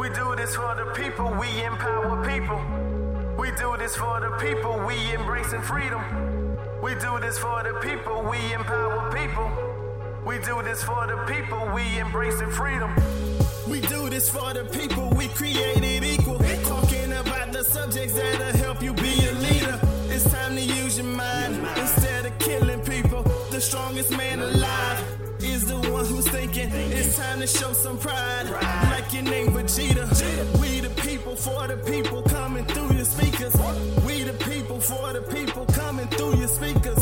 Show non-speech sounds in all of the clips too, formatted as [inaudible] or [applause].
We do this for the people, we empower people. We do this for the people, we embracing freedom. We do this for the people, we empower people. We do this for the people, we embracing freedom. We do this for the people, we created equal. Talking about the subjects that'll help you be a leader. It's time to use your mind instead of killing people. The strongest man alive thinking. It's time to show some pride, like your name Vegeta. We the people for the people coming through your speakers. We the people for the people coming through your speakers.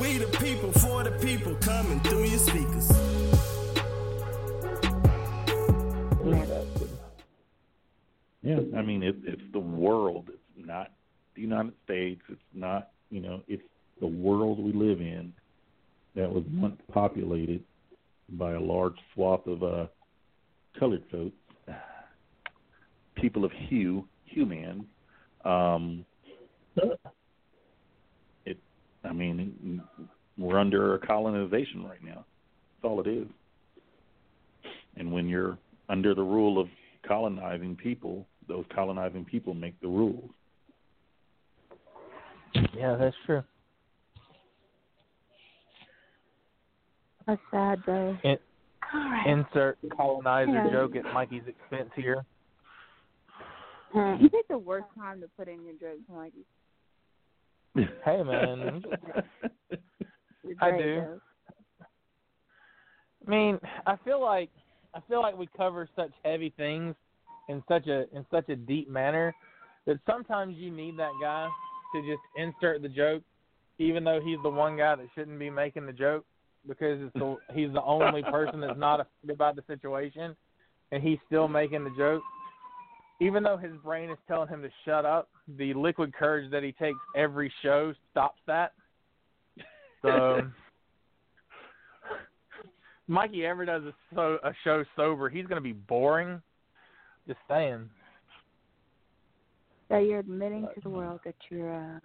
We the people for the people coming through your speakers. Yeah, I mean it, it's the world. It's not the United States. It's not you know it's the world we live in that was once populated by a large swath of uh, colored folks, people of hue, human. Um, it, I mean, we're under colonization right now. That's all it is. And when you're under the rule of colonizing people, those colonizing people make the rules. Yeah, that's true. That's sad though. In, All right. insert colonizer Yeah. joke at Mikey's expense here. Hmm. You picked the worst time to put in your jokes, Mikey. Hey man, I do. though. I mean, I feel like I feel like we cover such heavy things in such a in such a deep manner that sometimes you need that guy to just insert the joke, even though he's the one guy that shouldn't be making the joke because it's the, he's the only person that's not affected by the situation, and he's still making the joke. Even though his brain is telling him to shut up, the liquid courage that he takes every show stops that. So. [laughs] Mikey ever does a, so, a show sober, he's going to be boring. Just saying. So you're admitting to the world that you're uh,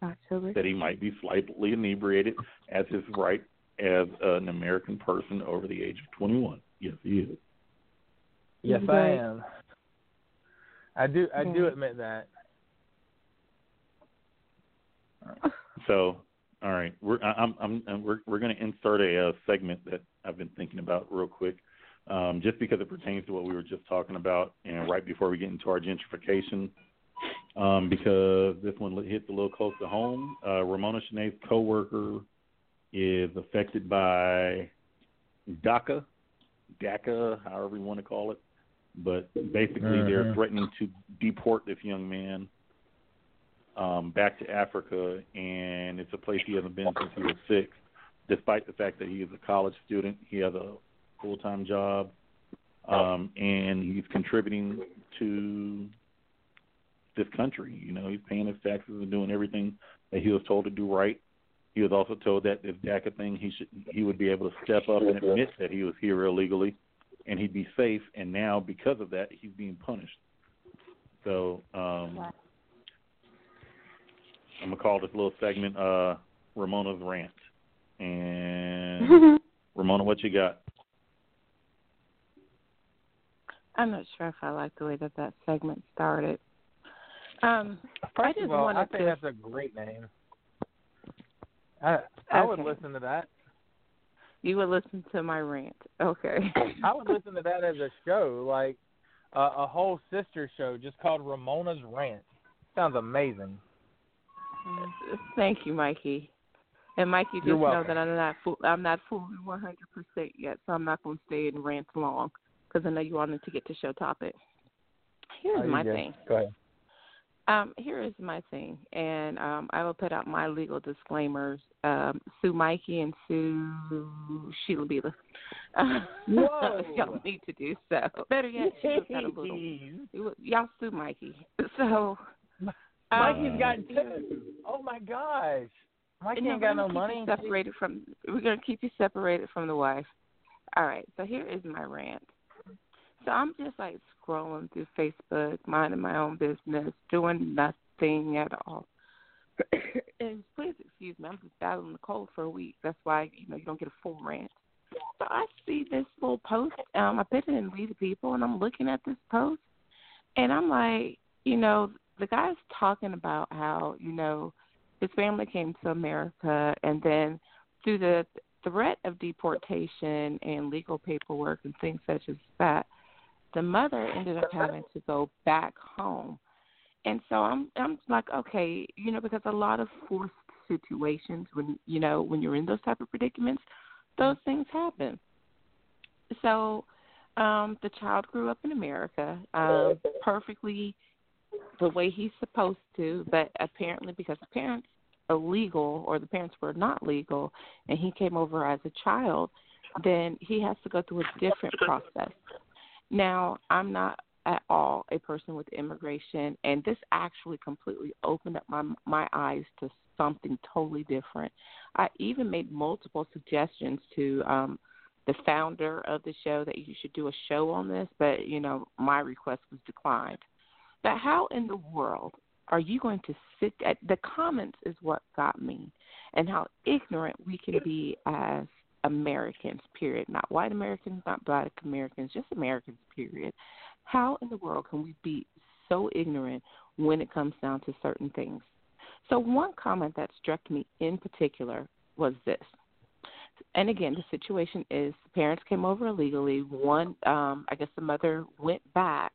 not sober. that he might be slightly inebriated as his right as an American person over the age of 21. Yes, he is. Yes, I am. I do. I do admit that. So, all right, we're I- I'm I'm, I'm we're we're going to insert a, uh segment that I've been thinking about real quick, um, just because it pertains to what we were just talking about, and right before we get into our gentrification, um, because this one hits a little close to home. Uh, Ramona Shanae's coworker is affected by DACA, DACA, however you want to call it, but basically they're Mhm. threatening to deport this young man um, back to Africa, and it's a place he hasn't been since he was six. Despite the fact that he is a college student, he has a full time job, um, and he's contributing to this country. You know, he's paying his taxes and doing everything that he was told to do right. He was also told that this DACA thing, he should he would be able to step up and admit that he was here illegally, and he'd be safe. And now, because of that, he's being punished. So um, Wow. I'm gonna call this little segment uh, Ramona's rant. And [laughs] Ramona, what you got? I'm not sure if I like the way that that segment started. Um, First I just of all, I think to- that's a great name. I I would listen to that. you would listen to my rant, okay? [coughs] I would listen to that as a show, like uh, a whole sister show just called Ramona's Rant. Sounds amazing. Thank you, Mikey. And Mikey, just You're know that I'm not fool- I'm not fooling 100 percent yet, so I'm not going to stay in rant long because I know you wanted to get to show topic. Here's Oh, my good. thing. Go ahead. Um, here is my thing, and um, I will put out my legal disclaimers. Um, sue Mikey and sue Sheila Beela. [laughs] Whoa. [laughs] y'all need to do so. Better yet, Sheila's got a little. Y'all sue Mikey. [laughs] So. Mikey's um, got two. Oh my gosh. Mikey ain't got no money. separated from. We're gonna keep you separated from the wife. All right. So here is my rant. So I'm just like scrolling through Facebook, minding my own business, doing nothing at all. [coughs] and please excuse me, I'm just battling the cold for a week. That's why you know you don't get a full rant. so I see this little post. Um, I put it in We the People, and I'm looking at this post, and I'm like, you know, the guy's talking about how you know his family came to America, and then through the threat of deportation and legal paperwork and things such as that, the mother ended up having to go back home. And so I'm I'm like, okay, you know, because a lot of forced situations when you know, when you're in those type of predicaments, those things happen. So um the child grew up in America, um, perfectly the way he's supposed to, but apparently because the parents illegal or the parents were not legal and he came over as a child, then he has to go through a different process. Now, I'm not at all a person with immigration and this actually completely opened up my my eyes to something totally different. I even made multiple suggestions to um the founder of the show that you should do a show on this, but you know, my request was declined. But how in the world are you going to sit at the comments is what got me and how ignorant we can be as Americans, period. Not white Americans, not black Americans, just Americans, period. How in the world can we be so ignorant when it comes down to certain things? So, one comment that struck me in particular was this. And again, the situation is parents came over illegally. One, um, I guess the mother went back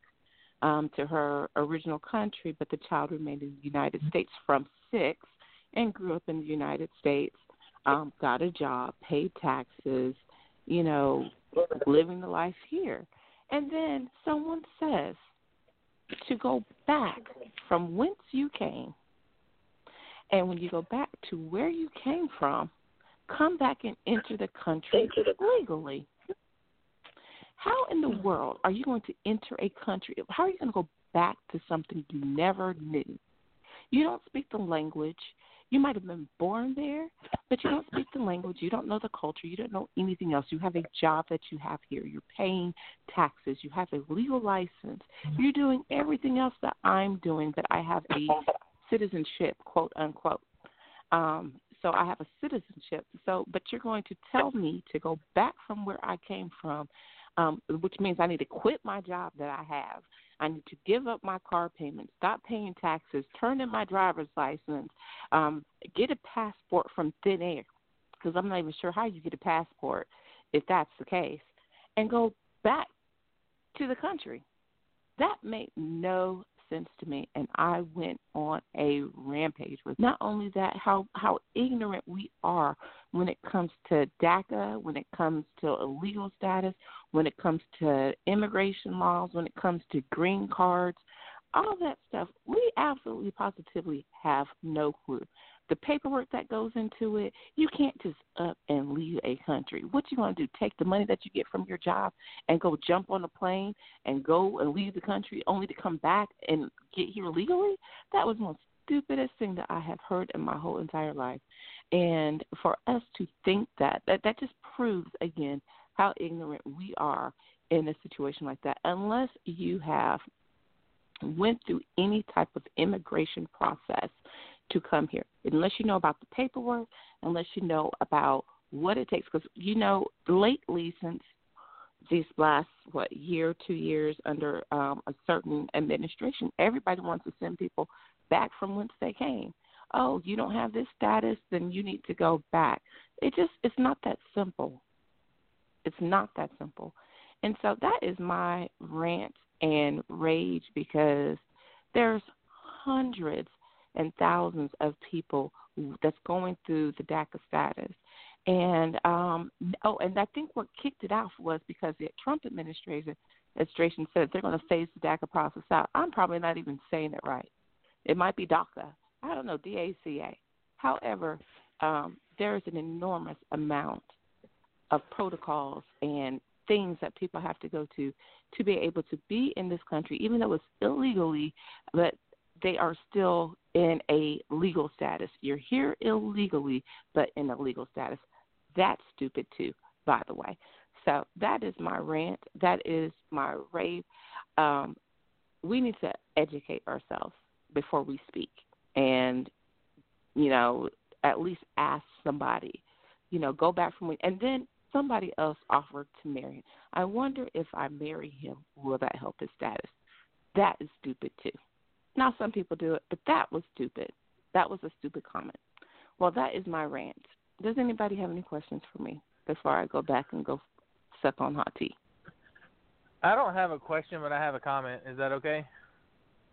um, to her original country, but the child remained in the United States from six and grew up in the United States, um, got a job, paid taxes, you know, living the life here. And then someone says to go back from whence you came. And when you go back to where you came from, come back and enter the country legally. How in the world are you going to enter a country? How are you going to go back to something you never knew? You don't speak the language. You might have been born there, but you don't speak the language. You don't know the culture. You don't know anything else. You have a job that you have here. You're paying taxes. You have a legal license. You're doing everything else that I'm doing, but I have a citizenship, quote unquote. Um, so I have a citizenship. So, but you're going to tell me to go back from where I came from um, which means I need to quit my job that I have. I need to give up my car payment, stop paying taxes, turn in my driver's license, um, get a passport from thin air, because I'm not even sure how you get a passport if that's the case, and go back to the country. That made no sense to me and I went on a rampage with not only that how how ignorant we are when it comes to DACA, when it comes to illegal status, when it comes to immigration laws, when it comes to green cards, all that stuff, we absolutely positively have no clue the paperwork that goes into it. You can't just up and leave a country. What you going to do? Take the money that you get from your job and go jump on a plane and go and leave the country only to come back and get here legally? That was the most stupidest thing that I have heard in my whole entire life. And for us to think that that that just proves again how ignorant we are in a situation like that. Unless you have went through any type of immigration process to come here, unless you know about the paperwork, unless you know about what it takes. Because you know, lately since these last what year, two years under um, a certain administration, everybody wants to send people back from whence they came. Oh, you don't have this status, then you need to go back. It just it's not that simple. It's not that simple. And so that is my rant and rage because there's hundreds and thousands of people that's going through the DACA status. And um, oh, and I think what kicked it off was because the Trump administration administration said they're going to phase the DACA process out. I'm probably not even saying it right. It might be DACA. I don't know DACA. However, um, there is an enormous amount of protocols and things that people have to go to to be able to be in this country, even though it's illegally, but they are still in a legal status. You're here illegally, but in a legal status. That's stupid too, by the way. So that is my rant. That is my rave. Um, we need to educate ourselves before we speak, and you know, at least ask somebody. You know, go back from and then somebody else offered to marry him. I wonder if I marry him, will that help his status? That is stupid too. Now some people do it, but that was stupid. That was a stupid comment. Well, that is my rant. Does anybody have any questions for me before I go back and go suck on hot tea? I don't have a question, but I have a comment. Is that okay?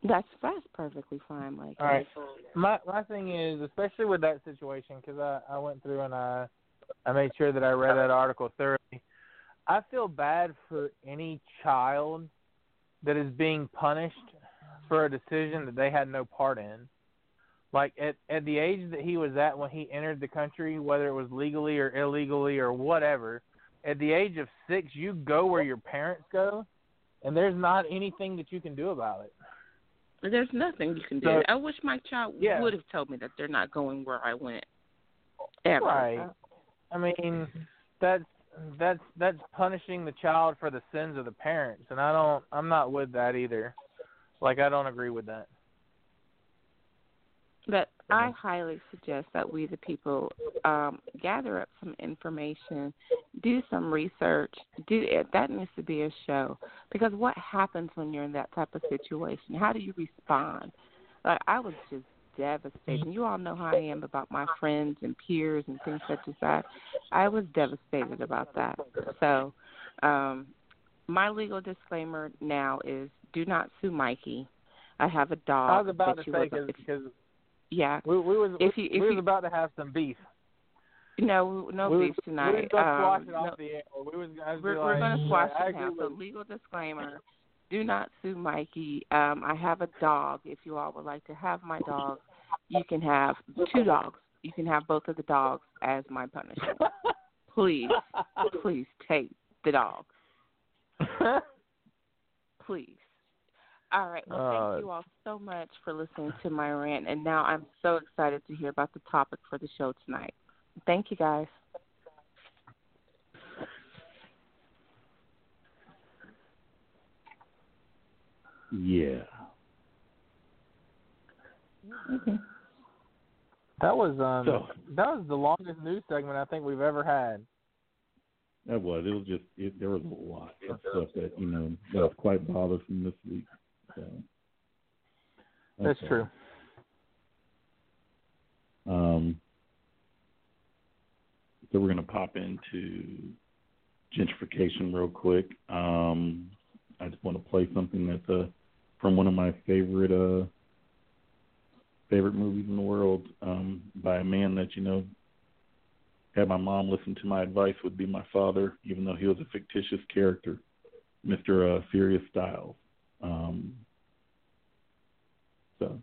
That's that's perfectly fine, Mike. All right. My my thing is, especially with that situation, because I I went through and I I made sure that I read that article thoroughly. I feel bad for any child that is being punished for a decision that they had no part in. Like at at the age that he was at when he entered the country, whether it was legally or illegally or whatever, at the age of six, you go where your parents go, and there's not anything that you can do about it. There's nothing you can do. So- I wish my child Yeah. would have told me that they're not going where I went. Ever. Right. I mean, that's that's that's punishing the child for the sins of the parents, and I don't. I'm not with that either. Like I don't agree with that. But I highly suggest that we, the people, um, gather up some information, do some research. Do it. That needs to be a show because what happens when you're in that type of situation? How do you respond? Like I was just devastated. You all know how I am about my friends and peers and things such as that. I was devastated about that. So, um, my legal disclaimer now is: do not sue Mikey. I have a dog. I was about to say because yeah, we we was If you- we if was you- about to have some beef. No, no we beef was, tonight. We was gonna um, squash it no, off the air. We was I was we're like, we're going to squash I it now. So legal disclaimer: do not sue Mikey. Um, I have a dog. If you all would like to have my dog, you can have two dogs. You can have both of the dogs as my punishment. [laughs] Please, please take the dog. [laughs] Please. All right. Well, Uh, thank you all so much for listening to my rant, and now I'm so excited to hear about the topic for the show tonight. Thank you, guys. Yeah. that was um So- that was the longest news segment I think we've ever had. That was. It was just. It, there was a lot of stuff that you know that was quite bothersome this week. So. That's true. Um. So we're gonna pop into gentrification real quick. Um, I just want to play something that's uh, from one of my favorite uh, favorite movies in the world um, by a man that you know had my mom listen to my advice would be my father, even though he was a fictitious character, Mr. Uh, Furious Styles. Um, so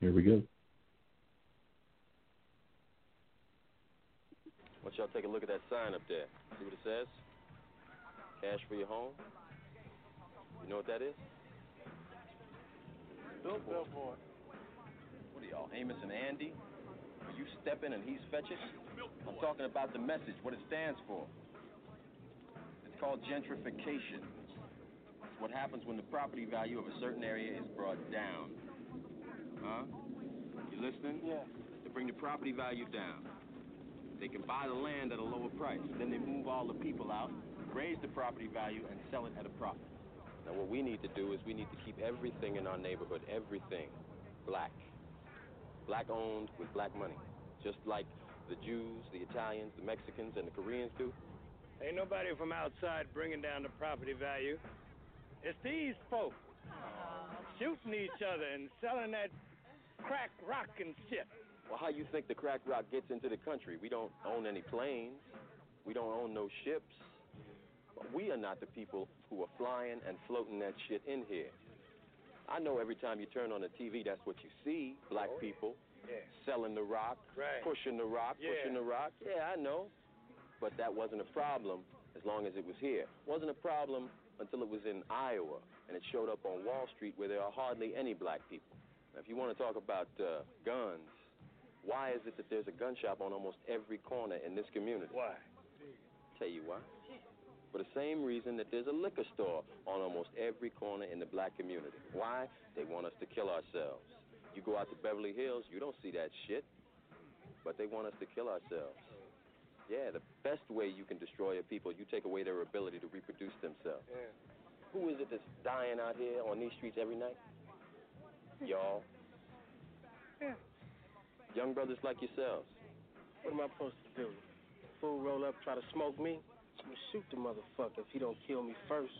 here we go. Why don't y'all take a look at that sign up there? See what it says? Cash for your home? You know what that is? Billboard. What are y'all, Amos and Andy? Are you stepping and he's fetching? I'm talking about the message, what it stands for. It's called gentrification. It's what happens when the property value of a certain area is brought down. Huh? You listening? Yeah. To bring the property value down. They can buy the land at a lower price. Then they move all the people out, raise the property value, and sell it at a profit. Now, what we need to do is we need to keep everything in our neighborhood, everything, black. Black owned with black money. Just like the Jews, the Italians, the Mexicans, and the Koreans do. Ain't nobody from outside bringing down the property value. It's these folks shooting each other and selling that crack rock and shit. Well, how you think the crack rock gets into the country? We don't own any planes. We don't own no ships. We are not the people who are flying and floating that shit in here. I know every time you turn on the TV, that's what you see. Black oh, people Yeah. selling the rock, Right. pushing the rock, Yeah. pushing the rock. Yeah, I know. But that wasn't a problem as long as it was here. Wasn't a problem until it was in Iowa and it showed up on Wall Street where there are hardly any black people. Now, if you want to talk about uh, guns, why is it that there's a gun shop on almost every corner in this community? Why? Tell you why. For the same reason that there's a liquor store on almost every corner in the black community. Why? They want us to kill ourselves. You go out to Beverly Hills, you don't see that shit. But they want us to kill ourselves. Yeah, the best way you can destroy a people, you take away their ability to reproduce themselves. Yeah. Who is it that's dying out here on these streets every night? Hmm. Y'all. Yeah. Young brothers like yourselves. What am I supposed to do? Fool roll up, try to smoke me? I'm gonna shoot the motherfucker if he don't kill me first.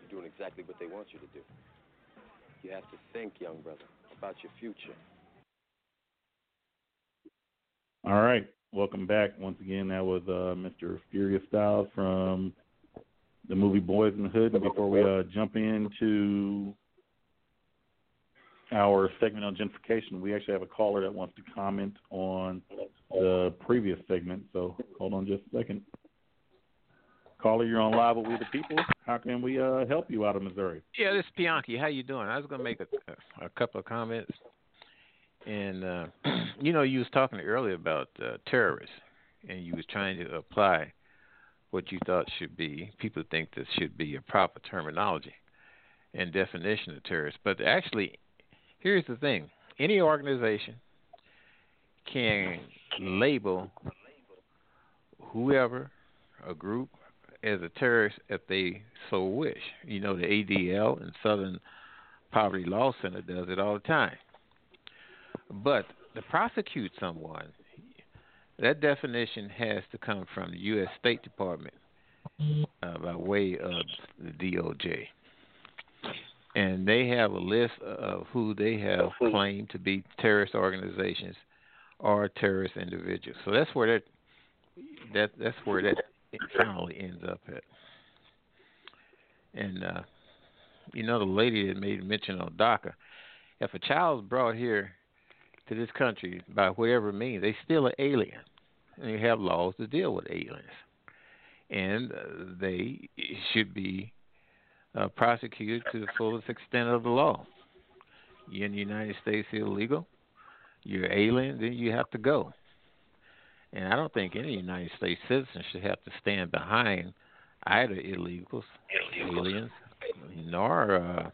You're doing exactly what they want you to do. You have to think, young brother, about your future. All right, welcome back once again. That was uh, Mr. Furious Styles from the movie Boyz n the Hood. And before we uh, jump into our segment on gentrification, we actually have a caller that wants to comment on the previous segment. So hold on just a second. Caller, you're on live with We the People. How can we uh, help you out of Missouri? Yeah, this is Bianchi. How you doing? I was gonna make a, a, a couple of comments, and uh, [clears throat] you know, you was talking earlier about uh, terrorists, and you was trying to apply what you thought should be. People think this should be a proper terminology and definition of terrorists, but actually, here's the thing: any organization can label whoever, a group, as a terrorist if they so wish. You know, the ADL and Southern Poverty Law Center does it all the time. But to prosecute someone, that definition has to come from the U.S. State Department uh, by way of the DOJ. And they have a list of who they have claimed to be terrorist organizations or terrorist individuals. So that's where that that that's where that finally ends up at. And uh, you know, the lady that made mention of DACA, if a child is brought here to this country by whatever means, they still an alien, and you have laws to deal with aliens, and uh, they should be uh, prosecuted to the fullest extent of the law. You're in the United States illegal, you're alien, then you have to go. And I don't think any United States citizen should have to stand behind either illegals, aliens, nor uh,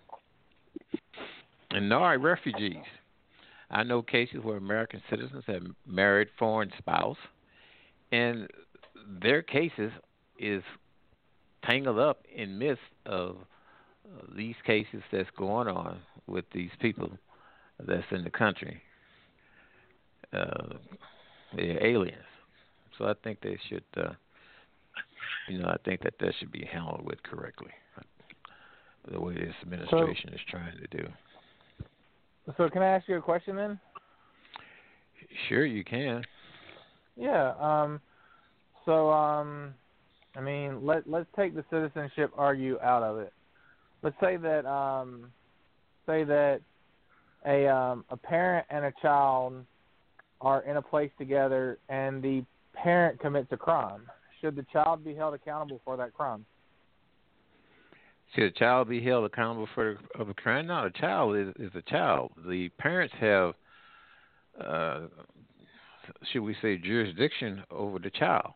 and nor refugees. I know cases where American citizens have married foreign spouse, and their cases is tangled up in midst of these cases that's going on with these people that's in the country. Uh, they're aliens. So I think they should, uh, you know, I think that that should be handled with correctly, the way this administration so, is trying to do. So can I ask you a question then? Sure, you can. Yeah. Um. So um, I mean, let let's take the citizenship argue out of it. Let's say that um, say that a um a parent and a child are in a place together and the parent commits a crime, should the child be held accountable for that crime? Should a child be held accountable for of a crime? No, a child is, is a child. The parents have, uh, should we say, jurisdiction over the child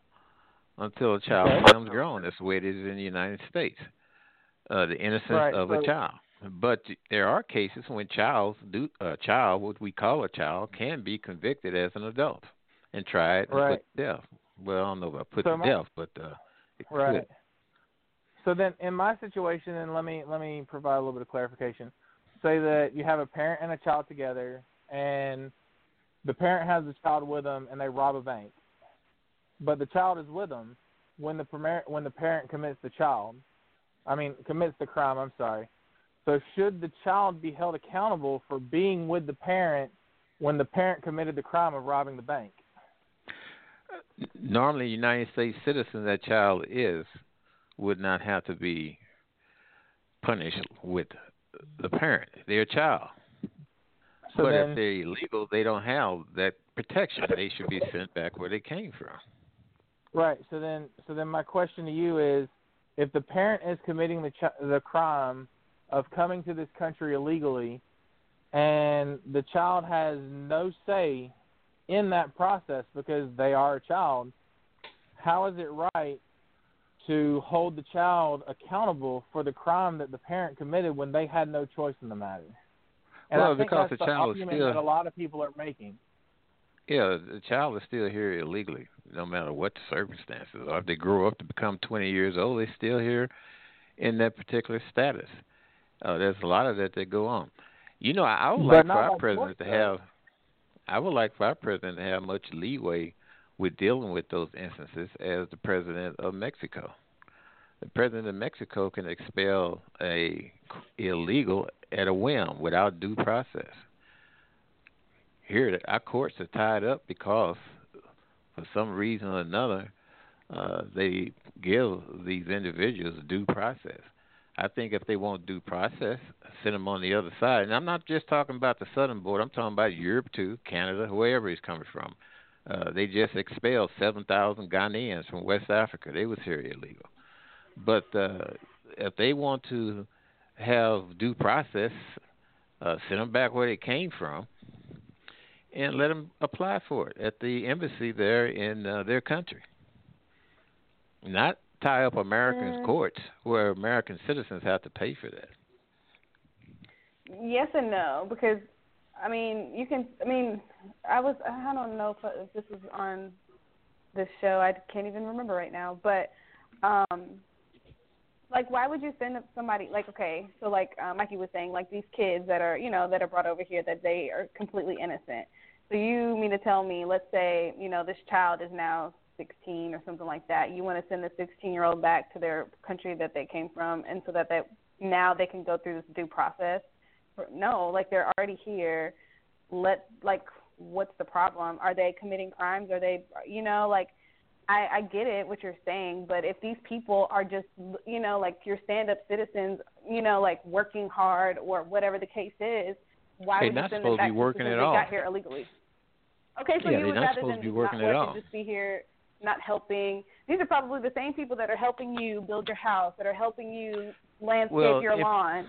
until a child okay. becomes grown. That's the way it is in the United States. Uh, the innocence right, of so, a child. But there are cases when child do a child, what we call a child, can be convicted as an adult and tried and put to death. Well, I don't know about put so to my, death, but uh, it right. could. So then, in my situation, and let me let me provide a little bit of clarification. Say that you have a parent and a child together, and the parent has the child with them, and they rob a bank, but the child is with them when the parent when the parent commits the child. I mean, commits the crime. I'm sorry. So should the child be held accountable for being with the parent when the parent committed the crime of robbing the bank? Normally, United States citizen that child is would not have to be punished with the parent. They're child. So but then, if they're illegal, they don't have that protection. They should be sent back where they came from. Right. So then, so then, my question to you is: If the parent is committing the ch- the crime of coming to this country illegally, and the child has no say in that process because they are a child, how is it right to hold the child accountable for the crime that the parent committed when they had no choice in the matter? And well, I think because that's the child is argument still that a lot of people are making. Yeah, the child is still here illegally, no matter what the circumstances. Or if they grow up to become 20 years old, they're still here in that particular status. Uh, there's a lot of that that go on. You know, I, I would like for our president to have. I would like for our president to have much leeway with dealing with those instances as the president of Mexico. The president of Mexico can expel a illegal at a whim without due process. Here, our courts are tied up because, for some reason or another, uh, they give these individuals due process. I think if they want due process, send them on the other side. And I'm not just talking about the Southern Border. I'm talking about Europe too, Canada, wherever he's coming from. Uh, they just expelled 7,000 Ghanaians from West Africa. They was here illegal. But uh, if they want to have due process, uh, send them back where they came from, and let them apply for it at the embassy there in uh, their country. Not tie up Americans' mm. courts where American citizens have to pay for that. Yes and no, because I mean, you can. I mean, I was. I don't know if, if this was on this show. I can't even remember right now. But, um, like, why would you send somebody? Like, okay, so like uh, Mikey was saying, like these kids that are, you know, that are brought over here that they are completely innocent. So you mean to tell me, let's say, you know, this child is now 16 or something like that. You want to send the 16 year old back to their country that they came from, and so that they now they can go through this due process no, like they're already here. Let like what's the problem? Are they committing crimes? Are they you know like I, I get it what you're saying, but if these people are just you know like your stand up citizens, you know like working hard or whatever the case is, why they're would not you send supposed them to be working at they all. got here illegally? Okay, so yeah, you would not rather supposed than to be working not at all. just be here not helping. These are probably the same people that are helping you build your house, that are helping you landscape well, your if, lawn.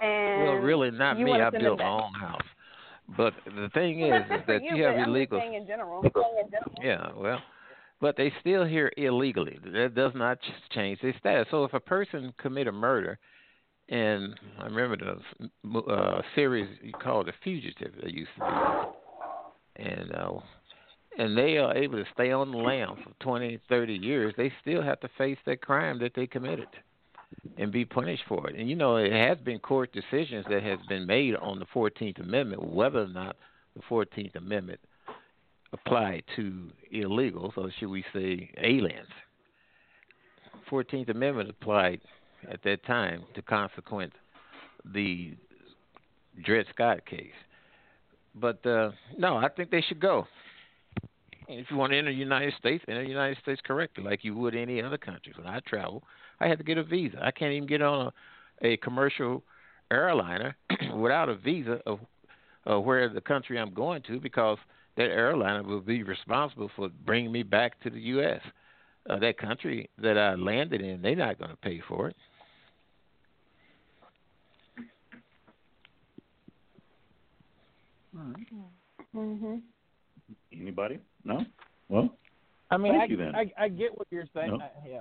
And well, really, not me. I built my own house. But the thing is, is that you you, have but I'm just illegal. in general. Yeah, well, but they still here illegally. That does not change their status. So if a person commit a murder, and I remember the uh, series you called The Fugitive that used to be, and uh, and they are able to stay on the lam for twenty, thirty years, they still have to face that crime that they committed and be punished for it. And you know, it has been court decisions that has been made on the Fourteenth Amendment, whether or not the Fourteenth Amendment applied to illegals, or should we say aliens. Fourteenth Amendment applied at that time to consequent the Dred Scott case. But uh, no, I think they should go. And if you want to enter the United States, enter the United States correctly, like you would any other country. When I travel, I had to get a visa. I can't even get on a, a commercial airliner [clears throat] without a visa of uh, where the country I'm going to because that airliner will be responsible for bringing me back to the U.S. Uh, that country that I landed in, they're not going to pay for it. Mhm. Anybody? No. Well, I mean, Thank I, you, then. I I get what you're saying. No. I, yeah,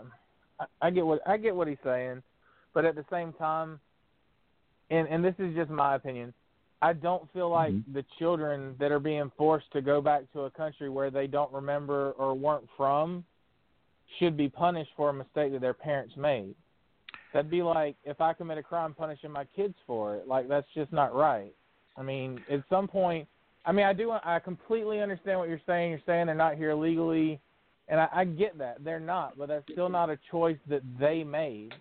I, get what I get what he's saying, but at the same time, and and this is just my opinion, I don't feel like Mhm. the children that are being forced to go back to a country where they don't remember or weren't from should be punished for a mistake that their parents made. That'd be like if I commit a crime, punishing my kids for it. Like that's just not right. I mean, at some point, I mean, I do. I completely understand what you're saying. You're saying they're not here legally, and I, I get that they're not, but that's still not a choice that they made.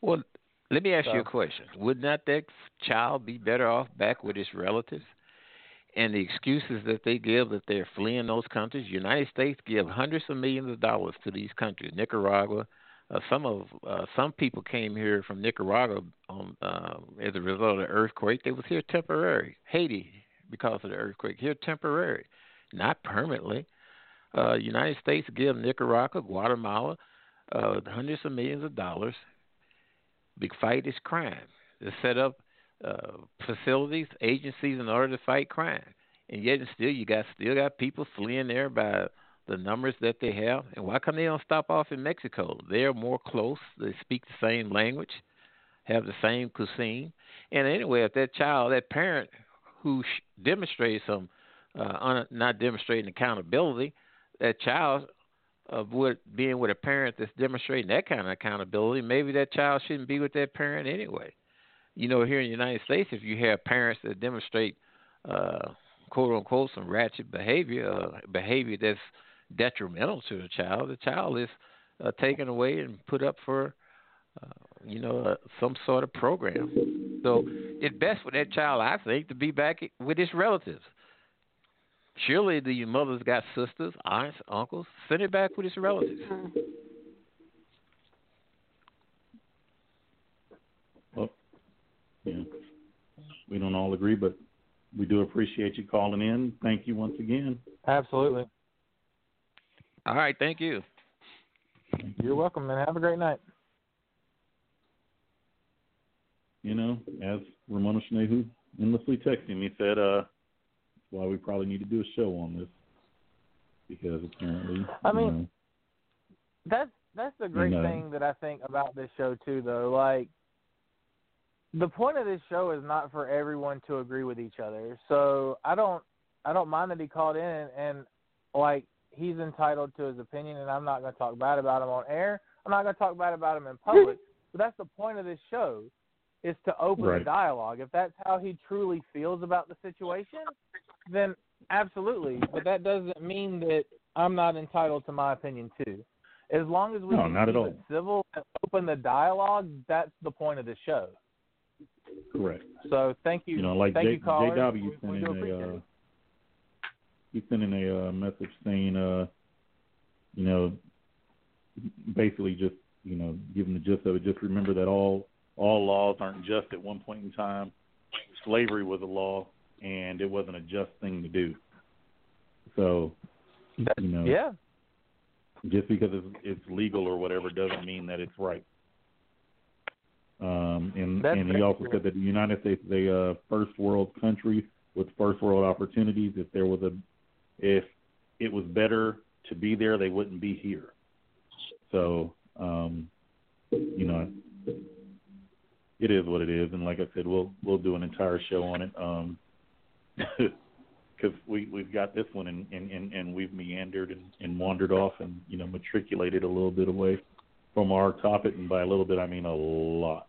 Well, let me ask you a question. Would not that child be better off back with his relatives? And the excuses that they give that they're fleeing those countries, United States give hundreds of millions of dollars to these countries. Nicaragua, uh, some of uh, some people came here from Nicaragua on, uh, as a result of the earthquake. They was here temporary. Haiti because of the earthquake here temporary, not permanently. Uh, United States give Nicaragua, Guatemala, uh, hundreds of millions of dollars Big fight is crime. They set up uh, facilities, agencies in order to fight crime, and yet and still you got still got people fleeing there by the numbers that they have. And why come they don't stop off in Mexico? They're more close. They speak the same language, have the same cuisine. And anyway, if that child, that parent who sh- demonstrated some uh, un- not demonstrating accountability, that child of what being with a parent that's demonstrating that kind of accountability, maybe that child shouldn't be with that parent anyway. You know, here in the United States, if you have parents that demonstrate uh, quote unquote some ratchet behavior, uh, behavior that's detrimental to the child, the child is uh, taken away and put up for, uh, you know, uh, some sort of program. So it's best for that child, I think, to be back with his relatives. Surely the mother's got sisters, aunts, uncles. Send it back with his relatives. Well, yeah, we don't all agree, but we do appreciate you calling in. Thank you once again. Absolutely. All right, thank you. You're welcome, man. Have a great night. You know, as Ramona Schneehu endlessly texting me said, uh, why we probably need to do a show on this because apparently, I mean, you know, that's that's the great know. thing that I think about this show too, though. Like, the point of this show is not for everyone to agree with each other. So I don't I don't mind that he called in and, and like he's entitled to his opinion, and I'm not going to talk bad about him on air. I'm not going to talk bad about him in public. [laughs] but that's the point of this show is to open Right. the dialogue. If that's how he truly feels about the situation, then absolutely. But that doesn't mean that I'm not entitled to my opinion too. As long as we No, can not at keep all. it civil and open the dialogue, that's the point of the show. correct. So thank you. You know, like thank J- you, caller. JW We- sent we in a uh, it. he sent in a uh, message saying, uh, you know, basically just you know, giving the gist of it. Just remember that all all laws aren't just at one point in time. Slavery was a law, and it wasn't a just thing to do. So, you know, Yeah. just because it's, it's legal or whatever doesn't mean that it's right. Um, and That's and he also true. said that the United States is a uh, first world country with first world opportunities. If there was a, if it was better to be there, they wouldn't be here. So, um, you know, it is what it is. And like I said, we'll we'll do an entire show on it. Um, because we we've got this one and and and, and we've meandered and, and wandered off and you know matriculated a little bit away from our topic and by a little bit I mean a lot.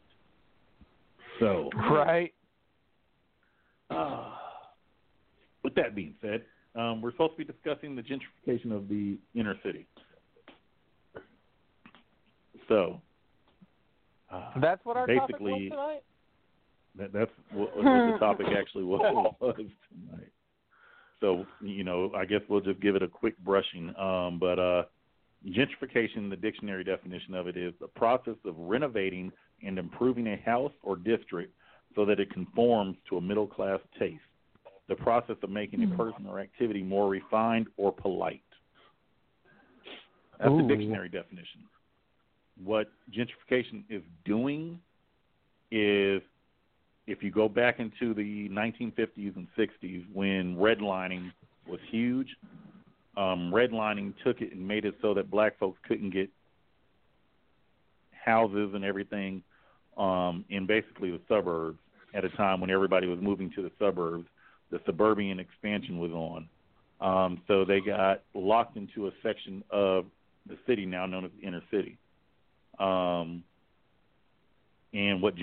So Right. uh, [sighs] with that being said, um, we're supposed to be discussing the gentrification of the inner city. So uh, That's what our topic basically was tonight. That, that's what, what the topic actually was, was [laughs] tonight. So you know, I guess we'll just give it a quick brushing. Um, but uh, gentrification, the dictionary definition of it is the process of renovating and improving a house or district so that it conforms to a middle class taste. The process of making a person or activity more refined or polite. That's Ooh. the dictionary definition. What gentrification is doing is if you go back into the 1950s and 60s when redlining was huge, um, redlining took it and made it so that black folks couldn't get houses and everything um, in basically the suburbs at a time when everybody was moving to the suburbs. The suburban expansion was on. Um, so they got locked into a section of the city now known as the inner city. Um, and what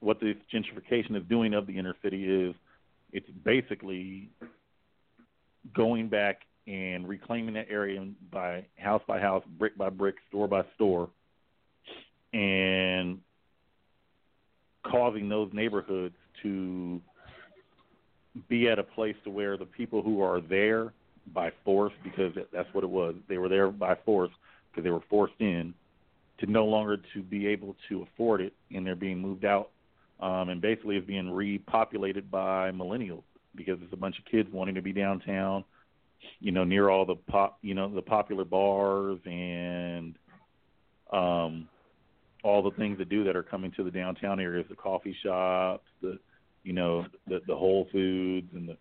what gentrification is doing of the inner city is it's basically going back and reclaiming that area by house by house, brick by brick, store by store, and causing those neighborhoods to be at a place to where the people who are there by force, because that's what it was, they were there by force because they were forced in, to no longer to be able to afford it, and they're being moved out, um, and basically is being repopulated by millennials because it's a bunch of kids wanting to be downtown, you know, near all the pop, you know, the popular bars and um, all the things to do that are coming to the downtown areas, the coffee shops, the, you know, the the Whole Foods and the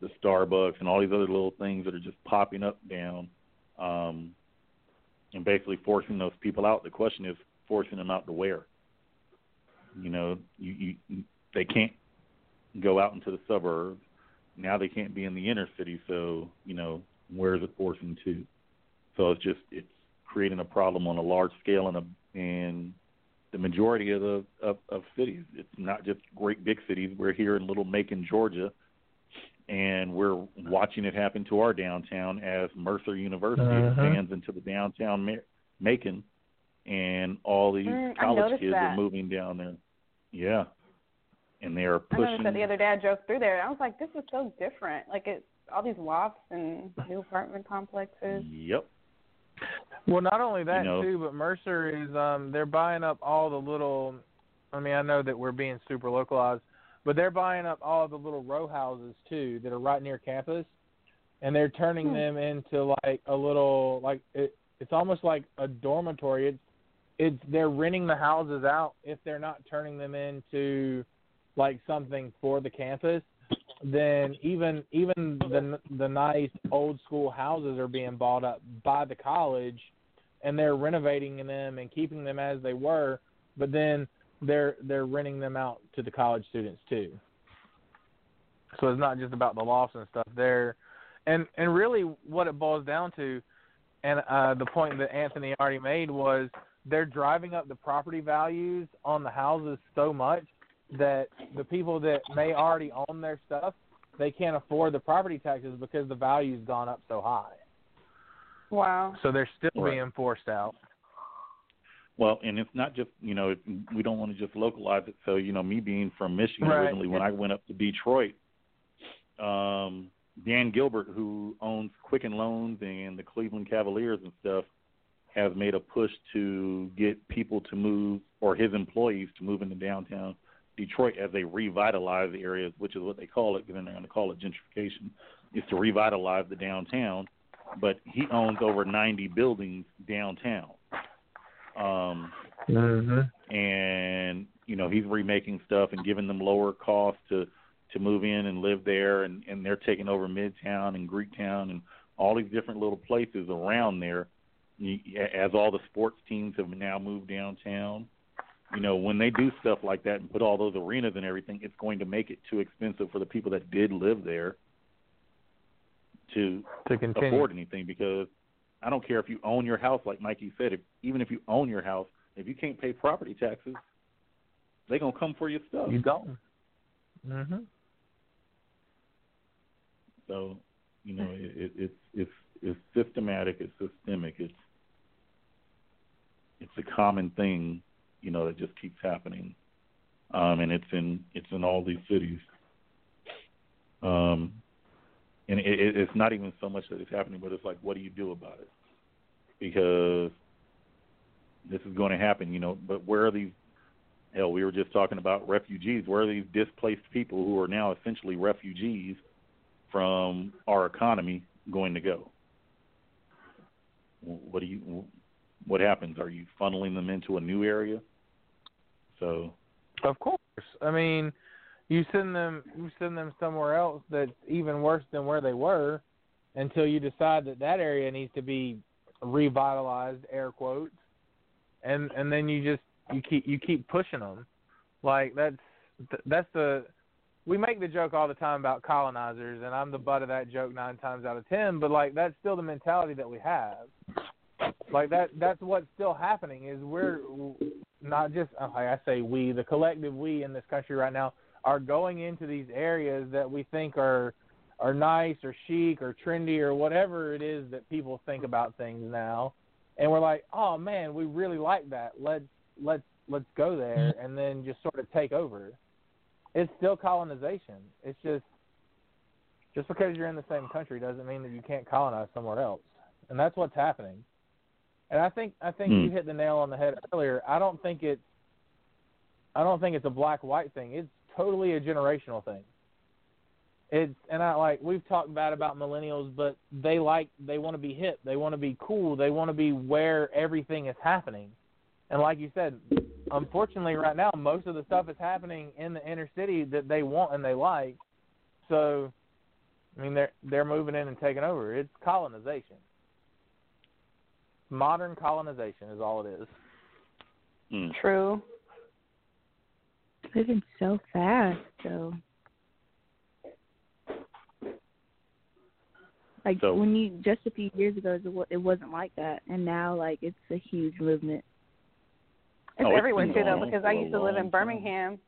the Starbucks and all these other little things that are just popping up down. Um, and basically forcing those people out. The question is forcing them out to where? You know, you, you they can't go out into the suburbs. now they can't be in the inner city. So you know where's it forcing to? So it's just it's creating a problem on a large scale and a and the majority of the of, of cities. It's not just great big cities. We're here in Little Macon, Georgia, and we're watching it happen to our downtown as Mercer University Uh-huh. expands into the downtown Ma- Macon, and all these Mm, college kids that. are moving down there. Yeah, and they are pushing. I noticed pushing. that the other day I drove through there. and I was like, this is so different. Like it's all these lofts and new apartment complexes. Yep. Well, not only that know- too, but Mercer is um they're buying up all the little. I mean, I know that we're being super localized, but they're buying up all the little row houses too that are right near campus, and they're turning Hmm. them into like a little like it. It's almost like a dormitory. It's it's they're renting the houses out if they're not turning them into like something for the campus then even even the the nice old school houses are being bought up by the college and they're renovating them and keeping them as they were but then they're they're renting them out to the college students too so it's not just about the lofts and stuff there and and really what it boils down to and uh the point that Anthony already made was they're driving up the property values on the houses so much that the people that may already own their stuff they can't afford the property taxes because the value's gone up so high. Wow. So they're still Right. being forced out. Well, and it's not just you know we don't want to just localize it. So you know, me being from Michigan Right. originally, when I went up to Detroit, um, Dan Gilbert, who owns Quicken Loans and the Cleveland Cavaliers and stuff, has made a push to get people to move or his employees to move into downtown Detroit as they revitalize the areas, which is what they call it, because they're going to call it gentrification, is to revitalize the downtown. But he owns over 90 buildings downtown. Um, Mm-hmm. and you know he's remaking stuff and giving them lower cost to to move in and live there and and they're taking over midtown and greektown and all these different little places around there as all the sports teams have now moved downtown you know when they do stuff like that and put all those arenas and everything it's going to make it too expensive for the people that did live there to To continue. afford anything because I don't care if you own your house, like Mikey said. If, even if you own your house, if you can't pay property taxes, they gonna come for your stuff. You don't. Mhm. So, you know, it, it, it's it's it's systematic. It's systemic. It's it's a common thing, you know, that just keeps happening, um, and it's in it's in all these cities. Um, and it, it, it's not even so much that it's happening, but it's like, what do you do about it? Because this is going to happen, you know. But where are these? Hell, we were just talking about refugees. Where are these displaced people who are now essentially refugees from our economy going to go? What do you? What happens? Are you funneling them into a new area? So Of course. I mean, you send them you send them somewhere else that's even worse than where they were until you decide that that area needs to be revitalized air quotes and and then you just you keep you keep pushing them like that's that's the we make the joke all the time about colonizers and I'm the butt of that joke 9 times out of 10 but like that's still the mentality that we have. Like that that's what's still happening is we're not just uh, like I say we the collective we in this country right now are going into these areas that we think are are nice or chic or trendy or whatever it is that people think about things now. And we're like oh man we really like that. Let's let's let's go there and then just sort of take over. It's still colonization. It's just just because you're in the same country doesn't mean that you can't colonize somewhere else. And that's what's happening. And i think i think Hmm. you hit the nail on the head earlier. I don't think it's i don't think it's a black white thing. It's totally a generational thing it's and I like we've talked bad about millennials, but they like they want to be hip, they want to be cool, they want to be where everything is happening. And like you said, unfortunately right now most of the stuff is happening in the inner city that they want and they like. So I mean they're they're moving in and taking over. It's colonization. Modern colonization is all it is. mm. True. Living so fast, though. Like So- when you just a few years ago, it wa- it wasn't like that, and now like it's a huge movement. It's Oh, everywhere been too, though, because I used to live long in time. Birmingham.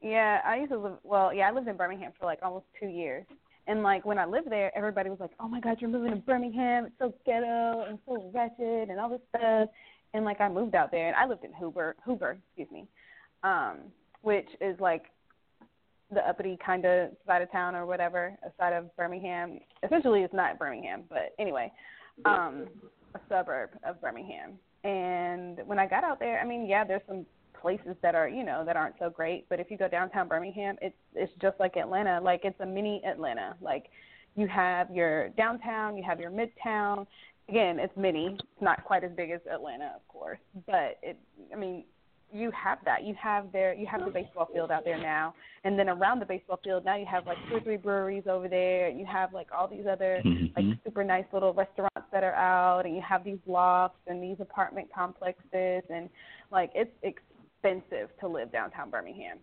Yeah, I used to live. Well, yeah, I lived in Birmingham for like almost two years, and like when I lived there, everybody was like, "Oh my God, you're moving to Birmingham. It's so ghetto and so wretched and all this stuff." And like I moved out there, and I lived in Hoover, Hoover, excuse me, um, which is like the uppity kind of side of town or whatever, a side of Birmingham. Essentially, it's not Birmingham, but anyway, um, a suburb of Birmingham. And when I got out there, I mean, yeah, there's some places that are, you know, that aren't so great, but if you go downtown Birmingham, it's it's just like Atlanta, like it's a mini Atlanta. Like you have your downtown, you have your midtown. Again, it's mini. It's not quite as big as Atlanta, of course, but it I mean, you have that. You have there you have the baseball field out there now. And then around the baseball field now you have like two or three breweries over there you have like all these other like Mhm. super nice little restaurants that are out and you have these lofts and these apartment complexes and like it's expensive to live downtown Birmingham.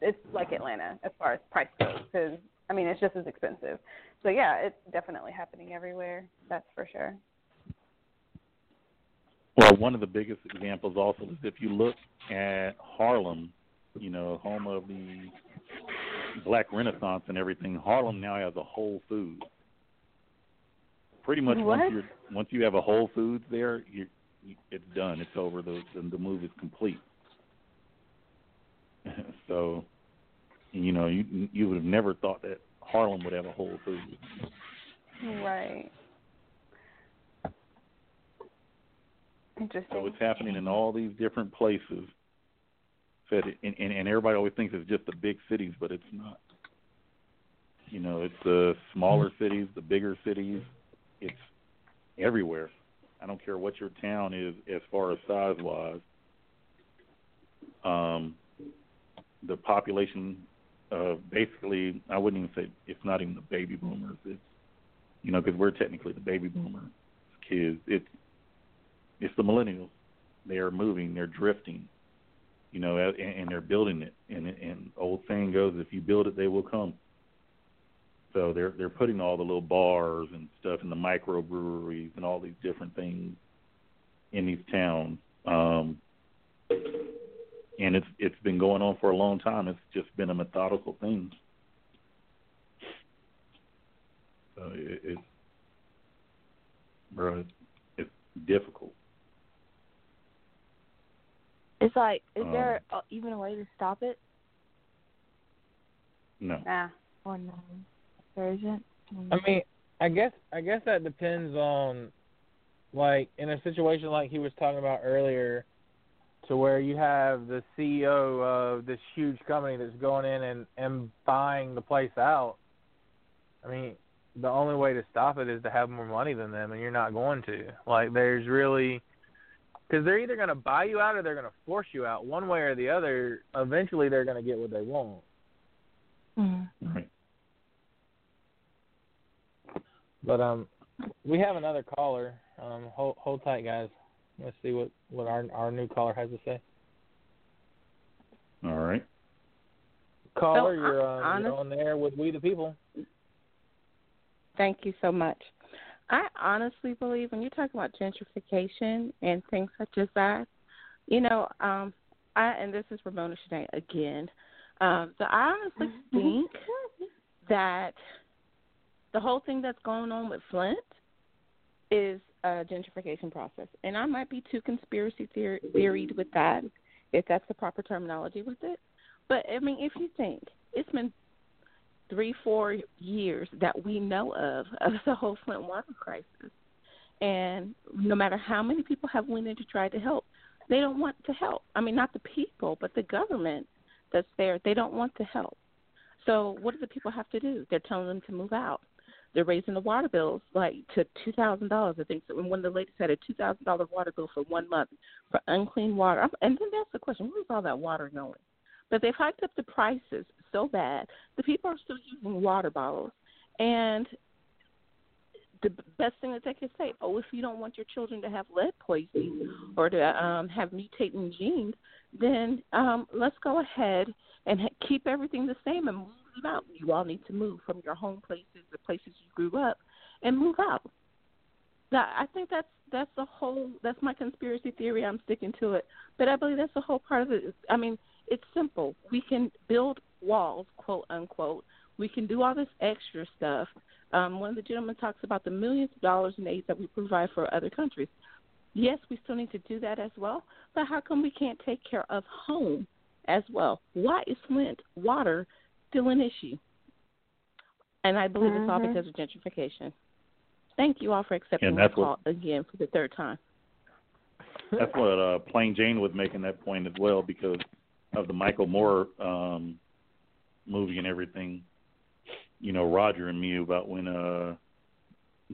It's like Atlanta as far as price goes cuz I mean it's just as expensive. So yeah, it's definitely happening everywhere. That's for sure. Well, one of the biggest examples also is if you look at Harlem, you know, home of the Black Renaissance and everything. Harlem now has a Whole Foods. Pretty much What? once you're once you have a Whole Foods there, you it's done. It's over. The the, the move is complete. [laughs] so, you know, you you would have never thought that Harlem would have a Whole Foods. Right. Interesting. So it's happening in all these different places. That and, and and everybody always thinks it's just the big cities, but it's not. You know, it's the smaller cities, the bigger cities. It's everywhere. I don't care what your town is as far as size wise. Um, the population of basically, I wouldn't even say it's not even the baby boomers. It's you know because we're technically the baby boomer kids. It's it's the millennials. They are moving. They're drifting. You know, and, and they're building it. And and old saying goes, if you build it, they will come. So they're they're putting all the little bars and stuff in the microbreweries and all these different things in these towns. Um, and it's it's been going on for a long time. It's just been a methodical thing. So it, it's bro, it's, it's difficult. It's like, is Um, there uh, even a way to stop it No. Nah. or no? There isn't. I mean, I guess I guess that depends on like in a situation like he was talking about earlier to where you have the CEO of this huge company that's going in and and buying the place out. I mean, the only way to stop it is to have more money than them and you're not going to. Like there's really cuz they're either going to buy you out or they're going to force you out. One way or the other, eventually they're going to get what they want. Mm. Right. But um, we have another caller. Um, hold hold tight, guys. Let's see what what our our new caller has to say. All right. Caller, So, you're, uh, uh, you're on there with We the People. Thank you so much. I honestly believe when you're talking about gentrification and things such as that, you know, um, I and this is Ramona Shanae again. Um, so I honestly [laughs] think that the whole thing that's going on with Flint is a gentrification process, and I might be too conspiracy theor- theoried with that, if that's the proper terminology with it. But I mean, if you think it's been three, four years that we know of of the whole Flint water crisis, and no matter how many people have went in to try to help, they don't want to help. I mean, not the people, but the government that's there. They don't want to help. So what do the people have to do? They're telling them to move out. They're raising the water bills like to two thousand dollars. I think so. One of the ladies had a two thousand dollar water bill for one month for unclean water. And then that's the question: where's all that water going? But they've hiked up the prices so bad. The people are still using water bottles, and the best thing that they can say, oh, if you don't want your children to have lead poisoning or to um, have mutating genes, then um, let's go ahead and keep everything the same and move them out. You all need to move from your home places, the places you grew up, and move out. That I think that's that's the whole that's my conspiracy theory. I'm sticking to it, but I believe that's the whole part of it. I mean, it's simple. We can build walls, quote unquote. We can do all this extra stuff. Um, one of the gentlemen talks about the millions of dollars in aid that we provide for other countries. Yes, we still need to do that as well, but how come we can't take care of home as well? Why is Flint water still an issue? And I believe mm-hmm. it's all because of gentrification. Thank you all for accepting my call what, again for the third time. That's what uh, Plain Jane was making that point as well because of the Michael Moore um, movie and everything. You know, Roger and me about when uh,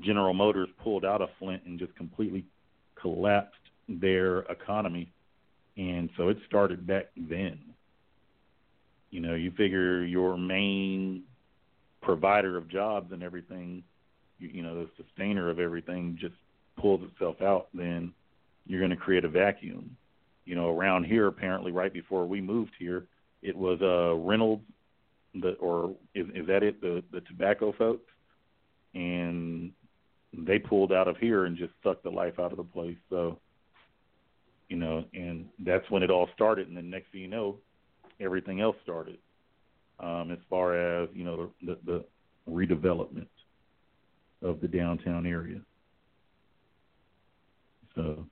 General Motors pulled out of Flint and just completely collapsed their economy, and so it started back then. You know, you figure your main provider of jobs and everything you, you know the sustainer of everything just pulls itself out, then you're going to create a vacuum. You know, around here, apparently, right before we moved here, it was uh, Reynolds, the or is, is that it? The the tobacco folks, and they pulled out of here and just sucked the life out of the place. So, you know, and that's when it all started. And then next thing you know, everything else started. Um, as far as you know, the, the, redevelopment of the downtown area. So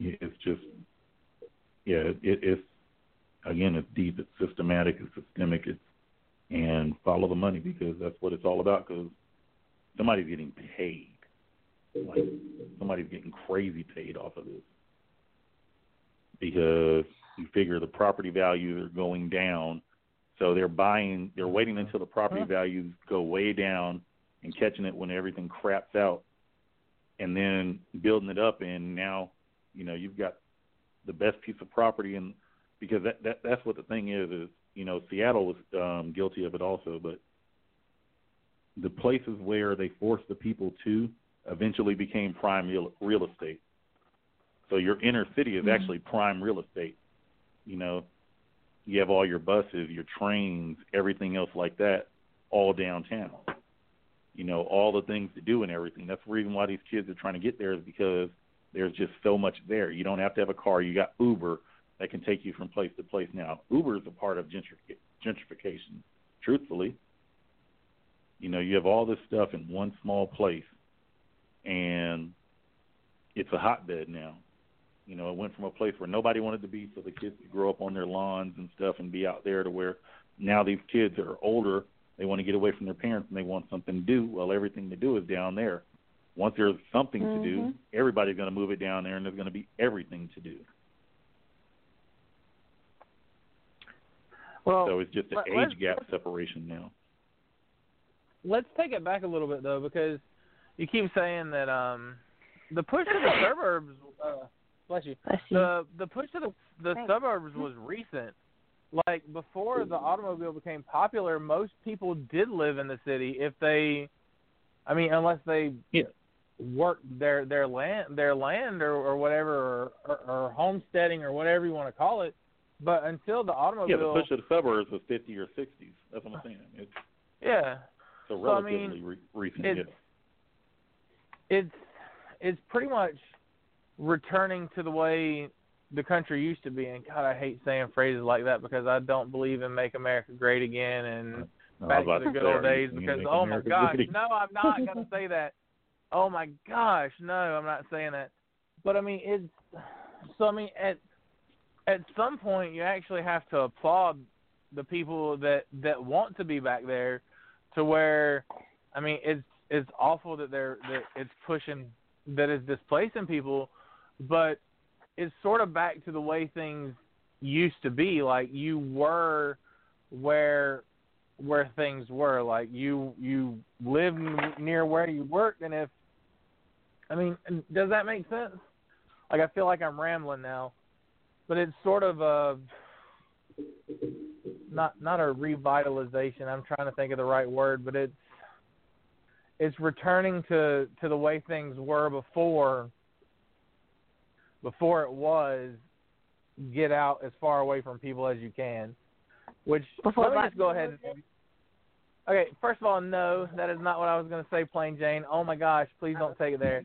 it's just, yeah, it, it's again, it's deep, it's systematic, it's systemic, it's and follow the money because that's what it's all about. Because somebody's getting paid, like somebody's getting crazy paid off of this. Because you figure the property values are going down, so they're buying, they're waiting until the property values go way down and catching it when everything craps out and then building it up. And now you know you've got the best piece of property and because that, that that's what the thing is is you know Seattle was um guilty of it also but the places where they forced the people to eventually became prime real, real estate so your inner city is mm-hmm. actually prime real estate you know you have all your buses your trains everything else like that all downtown you know, all the things to do and everything. That's the reason why these kids are trying to get there is because there's just so much there. You don't have to have a car. You got Uber that can take you from place to place now. Uber is a part of gentrification, truthfully. You know, you have all this stuff in one small place, and it's a hotbed now. You know, it went from a place where nobody wanted to be, so the kids could grow up on their lawns and stuff and be out there, to where now these kids are older they want to get away from their parents and they want something to do. Well, everything to do is down there. Once there's something mm-hmm. to do, Mm-hmm. everybody's going to move it down there, and there's going to be everything to do. Well, so it's just an age gap separation now. Let's take it back a little bit though, because you keep saying that um, the push to the suburbs. Uh, bless you. Bless you. The the push to the the Thanks. suburbs was recent like before the automobile became popular, most people did live in the city if they, I mean, unless they yeah. worked their their land their land or, or whatever or, or, or homesteading or whatever you want to call it. But until the automobile, yeah, the push to the suburbs was fifty or sixties. That's what I'm saying. It's, yeah, so relatively so, I mean, re- recent. It's, it's it's pretty much returning to the way the country used to be. And God, I hate saying phrases like that because I don't believe in "Make America Great Again" and no, back to the good old days. Because oh America my gosh, no, I'm not gonna say that. Oh my gosh, no, I'm not saying that. But I mean, it's so. I mean, at at some point, you actually have to applaud the people that that want to be back there, to where, I mean, it's it's awful that they're that it's pushing that is displacing people, but it's sort of back to the way things used to be. Like you were where where things were. Like you you lived near where you worked, and if I mean, does that make sense? Like I feel like I'm rambling now, but it's sort of a not not a revitalization. I'm trying to think of the right word, but it's it's returning to to the way things were before before it was get out as far away from people as you can. Which Before let me just go ahead and Okay, first of all, no, that is not what I was going to say, Plain Jane. Oh my gosh, please don't take it there.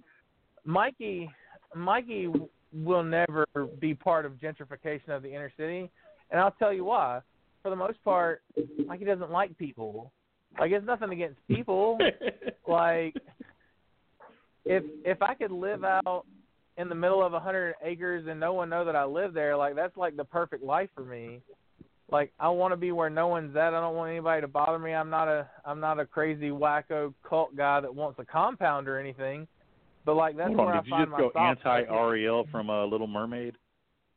Mikey, Mikey will never be part of gentrification of the inner city, and I'll tell you why. For the most part, like he doesn't like people. Like it's nothing against people. [laughs] like if if I could live out in the middle of a hundred acres and no one know that I live there, like that's like the perfect life for me. Like I want to be where no one's at. I don't want anybody to bother me. I'm not a I'm not a crazy wacko cult guy that wants a compound or anything. But like that's Hold where on, did I you find just go anti Ariel from uh, Little Mermaid?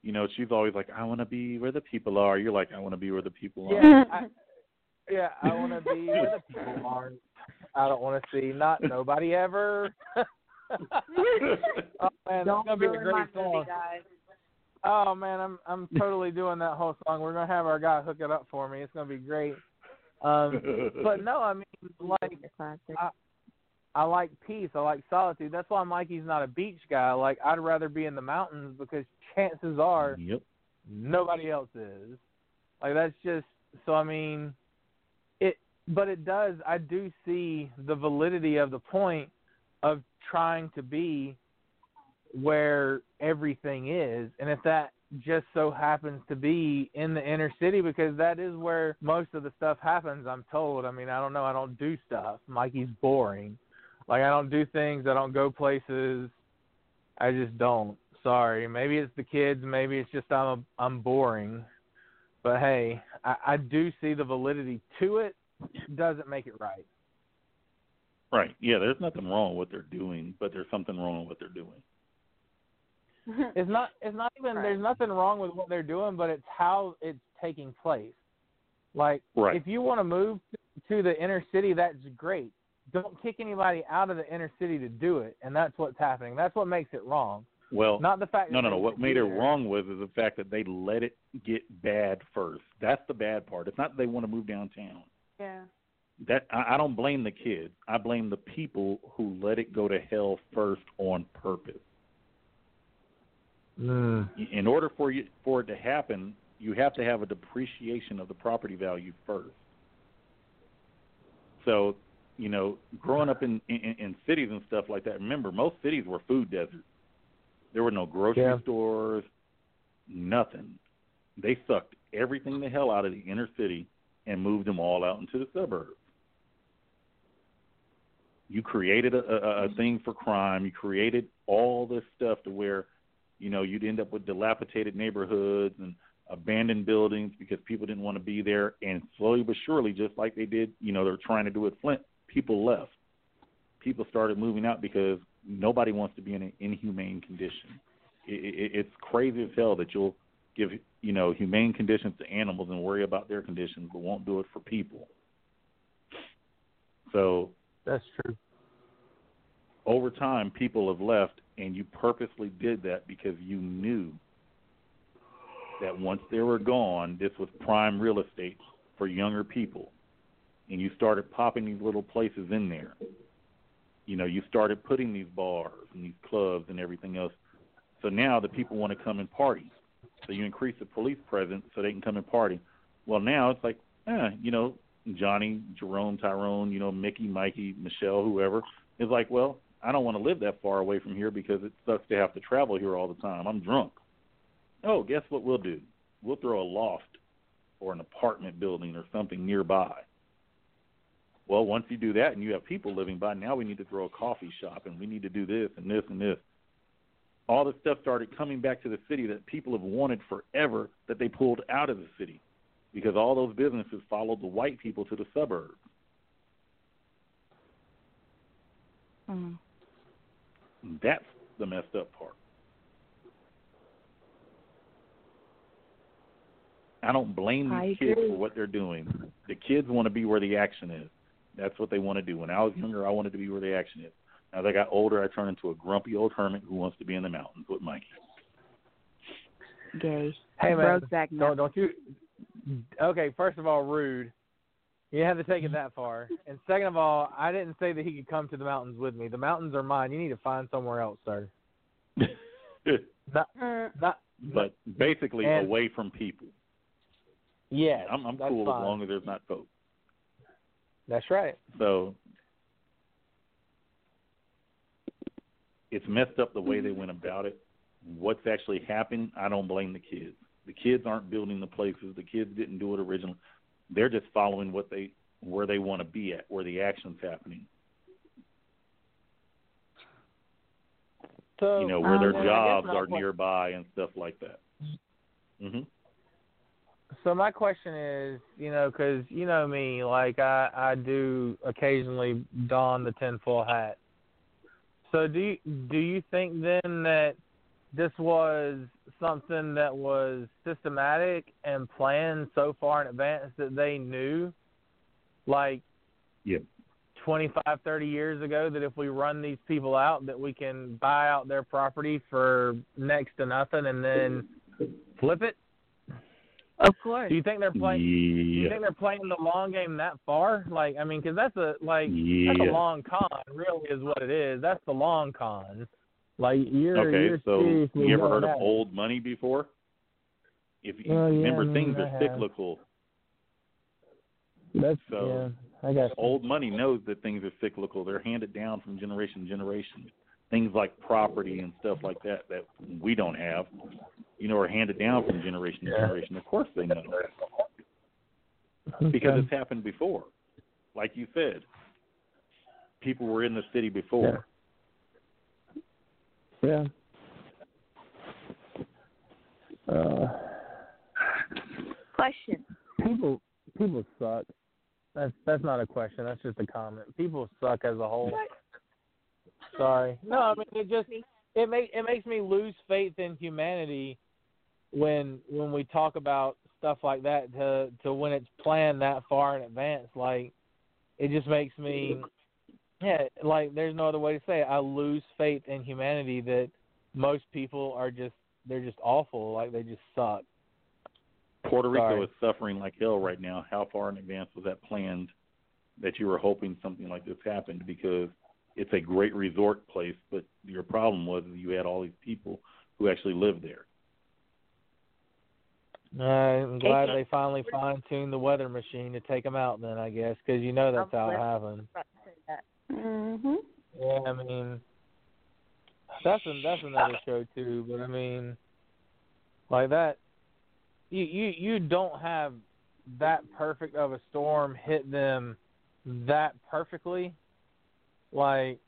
You know, she's always like, "I want to be where the people are." You're like, "I want to be where the people are." Yeah, I, [laughs] yeah, I want to be where the people are. I don't want to see not nobody ever. [laughs] oh man, Don't that's gonna be a great song. movie, guys. Oh man, I'm I'm totally doing that whole song. We're gonna have our guy hook it up for me. It's gonna be great. Um, [laughs] but no, I mean like I, I like peace. I like solitude. That's why Mikey's not a beach guy. Like I'd rather be in the mountains because chances are Yep. nobody else is. Like that's just so I mean it but it does I do see the validity of the point of trying to be where everything is and if that just so happens to be in the inner city because that is where most of the stuff happens I'm told. I mean, I don't know, I don't do stuff. Mikey's boring. Like I don't do things, I don't go places. I just don't. Sorry. Maybe it's the kids, maybe it's just I'm a, I'm boring. But hey, I, I do see the validity to it. Doesn't make it right. Right. Yeah, there's nothing wrong with what they're doing, but there's something wrong with what they're doing. [laughs] It's not it's not even there's nothing wrong with what they're doing, but it's how it's taking place. Like Right. if you want to move to the inner city, that's great. Don't kick anybody out of the inner city to do it, and that's what's happening. That's what makes it wrong. Well, Not the fact. no, that no, no. What made it wrong was is the fact that they let it get bad first. That's the bad part. It's not that they want to move downtown. yeah. That I, I don't blame the kids. I blame the people who let it go to hell first on purpose. Mm. In order for you for it to happen, you have to have a depreciation of the property value first. So, you know, growing up in, in in cities and stuff like that. Remember, most cities were food deserts. There were no grocery Yeah. stores, nothing. They sucked everything the hell out of the inner city and moved them all out into the suburbs. You created a, a, a thing for crime. You created all this stuff to where, you know, you'd end up with dilapidated neighborhoods and abandoned buildings because people didn't want to be there. And slowly but surely, just like they did, you know, they're trying to do with Flint, people left. People started moving out because nobody wants to be in an inhumane condition. It, it, it's crazy as hell that you'll give, you know, humane conditions to animals and worry about their conditions, but won't do it for people. So That's true. over time people have left and you purposely did that because you knew that once they were gone this was prime real estate for younger people and you started popping these little places in there you know you started putting these bars and these clubs and everything else so now the people want to come and party so you increase the police presence so they can come and party well now it's like eh, you know johnny jerome tyrone you know mickey mikey michelle whoever is like, well, I don't want to live that far away from here because it sucks to have to travel here all the time. I'm drunk. Oh, guess what we'll do? We'll throw a loft or an apartment building or something nearby. Well, once you do that and you have people living by, now we need to throw a coffee shop and we need to do this and this and this. All this stuff started coming back to the city that people have wanted forever that they pulled out of the city because all those businesses followed the white people to the suburbs. Mm. That's the messed up part. I don't blame I these kids for what they're doing. The kids want to be where the action is. That's what they want to do. When I was younger, I wanted to be where the action is. Now that I got older, I turned into a grumpy old hermit who wants to be in the mountains with Mikey. Gay. Hey man, Brokeback don't don't you? Okay, first of all, rude. You have to take it that far. And second of all, I didn't say that he could come to the mountains with me. The mountains are mine. You need to find somewhere else, sir. [laughs] Not, Mm, not. but basically, And- away from people. Yes, I'm, I'm cool fine. as long as there's not folks. That's right. So it's messed up the way they went about it. What's actually happened, I don't blame the kids. The kids aren't building the places. The kids didn't do it originally. They're just following what they where they want to be at, where the action's happening. So you know, where um, their jobs are nearby and stuff like that. Mhm. So my question is, you know, because you know me, like I I do occasionally don the tinfoil hat. So do you, do you think then that this was something that was systematic and planned so far in advance that they knew, like yeah. 25, 30 years ago, that if we run these people out, that we can buy out their property for next to nothing and then flip it? Of course. Do you think they're playing? Do you think they're playing the long game that far? Like, I mean, because that's a like that's a long con, really, is what it is. That's the long con. Like you're Okay, you're so seriously you ever going heard of old money before? If you Well, yeah, remember, I mean, things I are have. cyclical. That's So, yeah, I guess. Old money knows that things are cyclical. They're handed down from generation to generation. Things like property and stuff like that that we don't have, you know, are handed down from generation to generation. Of course they know because it's happened before. Like you said, people were in the city before. Yeah. Uh, Question. people people suck. That's that's not a question. That's just a comment. People suck as a whole. Sorry. [laughs] No, I mean it just it make it makes me lose faith in humanity when when we talk about stuff like that to to when it's planned that far in advance. Like it just makes me yeah, like there's no other way to say it. I lose faith in humanity that most people are just they're just awful, like they just suck. Puerto Rico Sorry. is suffering like hell right now. How far in advance was that planned that you were hoping something like this happened? Because it's a great resort place, but your problem was you had all these people who actually live there. I'm glad they finally fine tuned the weather machine to take them out. Then I guess because you know that's how it happened. Mhm. Yeah, I mean that's a, that's another show too. But I mean, like that, you you you don't have that perfect of a storm hit them that perfectly. Like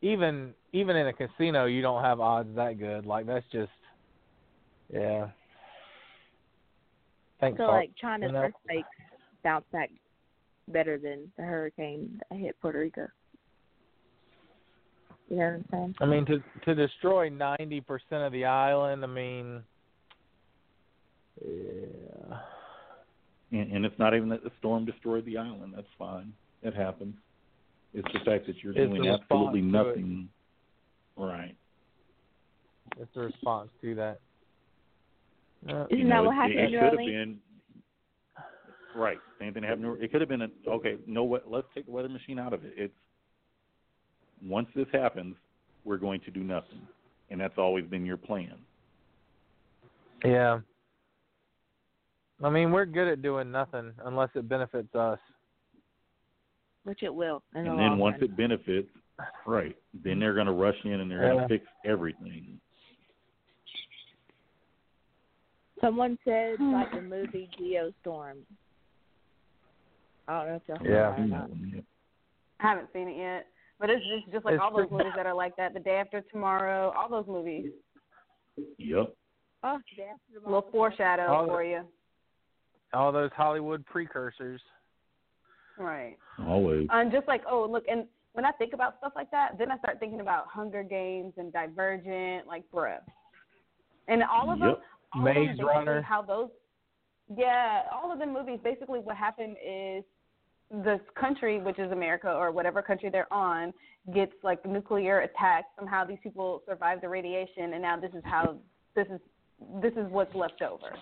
even even in a casino, you don't have odds that good. Like that's just yeah. Thanks, So Hawk. like China's You know? earthquakes bounce back better than the hurricane that hit Puerto Rico. You know what I'm saying? I mean, to to destroy ninety percent of the island. I mean, yeah. And, and it's not even that the storm destroyed the island. That's fine. It happens. It's the fact that you're It's doing absolutely response to it. nothing. Right. It's the response to that. Uh, Isn't You that know, what it- happened it, in New could have been right. Same thing happened. It could have been a okay. No, what? Let's take the weather machine out of it. It's once this happens, we're going to do nothing, and that's always been your plan. yeah. I mean, we're good at doing nothing unless it benefits us. Which it will. In the and long then once run. it benefits, right, then mm-hmm. they're going to rush in and they're going to fix everything. Someone said hmm. like the movie Geostorm. I don't know if y'all saw Yeah. that or not. I haven't seen it yet, but it's just just like It's all those movies that are like that. The Day After Tomorrow, all those movies. Yep. Oh, the A little foreshadow All the- for you. All those Hollywood precursors. Right. Always. And just like, oh, look, and when I think about stuff like that, then I start thinking about Hunger Games and Divergent, like, bruh. And all of them, Yep. all of them Maze basically Runner. how those, yeah, all of them movies, basically what happened is this country, which is America or whatever country they're on, gets like nuclear attack. Somehow these people survive the radiation, and now this is how this is this is what's left over.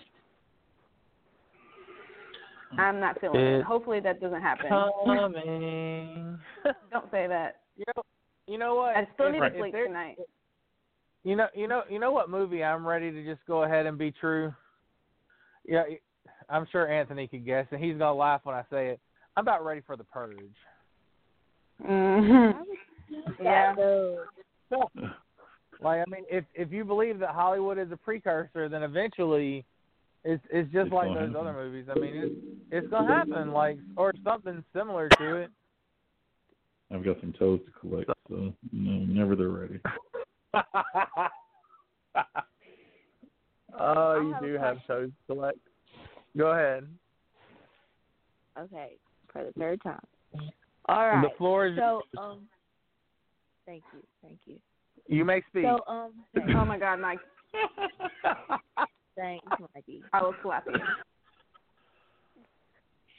I'm not feeling it. It- Hopefully that doesn't happen. Coming. [laughs] Don't say that. you know, you know what? I still If- need if to sleep there- tonight. You know, you know, you know what movie I'm ready to just go ahead and be true. Yeah, I'm sure Anthony could guess, and he's gonna laugh when I say it. I'm about ready for the purge. Mhm. [laughs] Yeah. Like I mean, if if you believe that Hollywood is a precursor, then eventually, it's it's just It's like those happen. other movies. I mean, it's it's gonna happen, like or something similar to it. I've got some toes to collect, so you know, whenever they're ready. [laughs] oh, you have do have toes to collect. Go ahead. okay, for the third time. All right. The floor is. So, um, thank you, thank you. you may speak. So, um, Oh my God, Mike! [laughs] thanks, Mikey. I will slap you.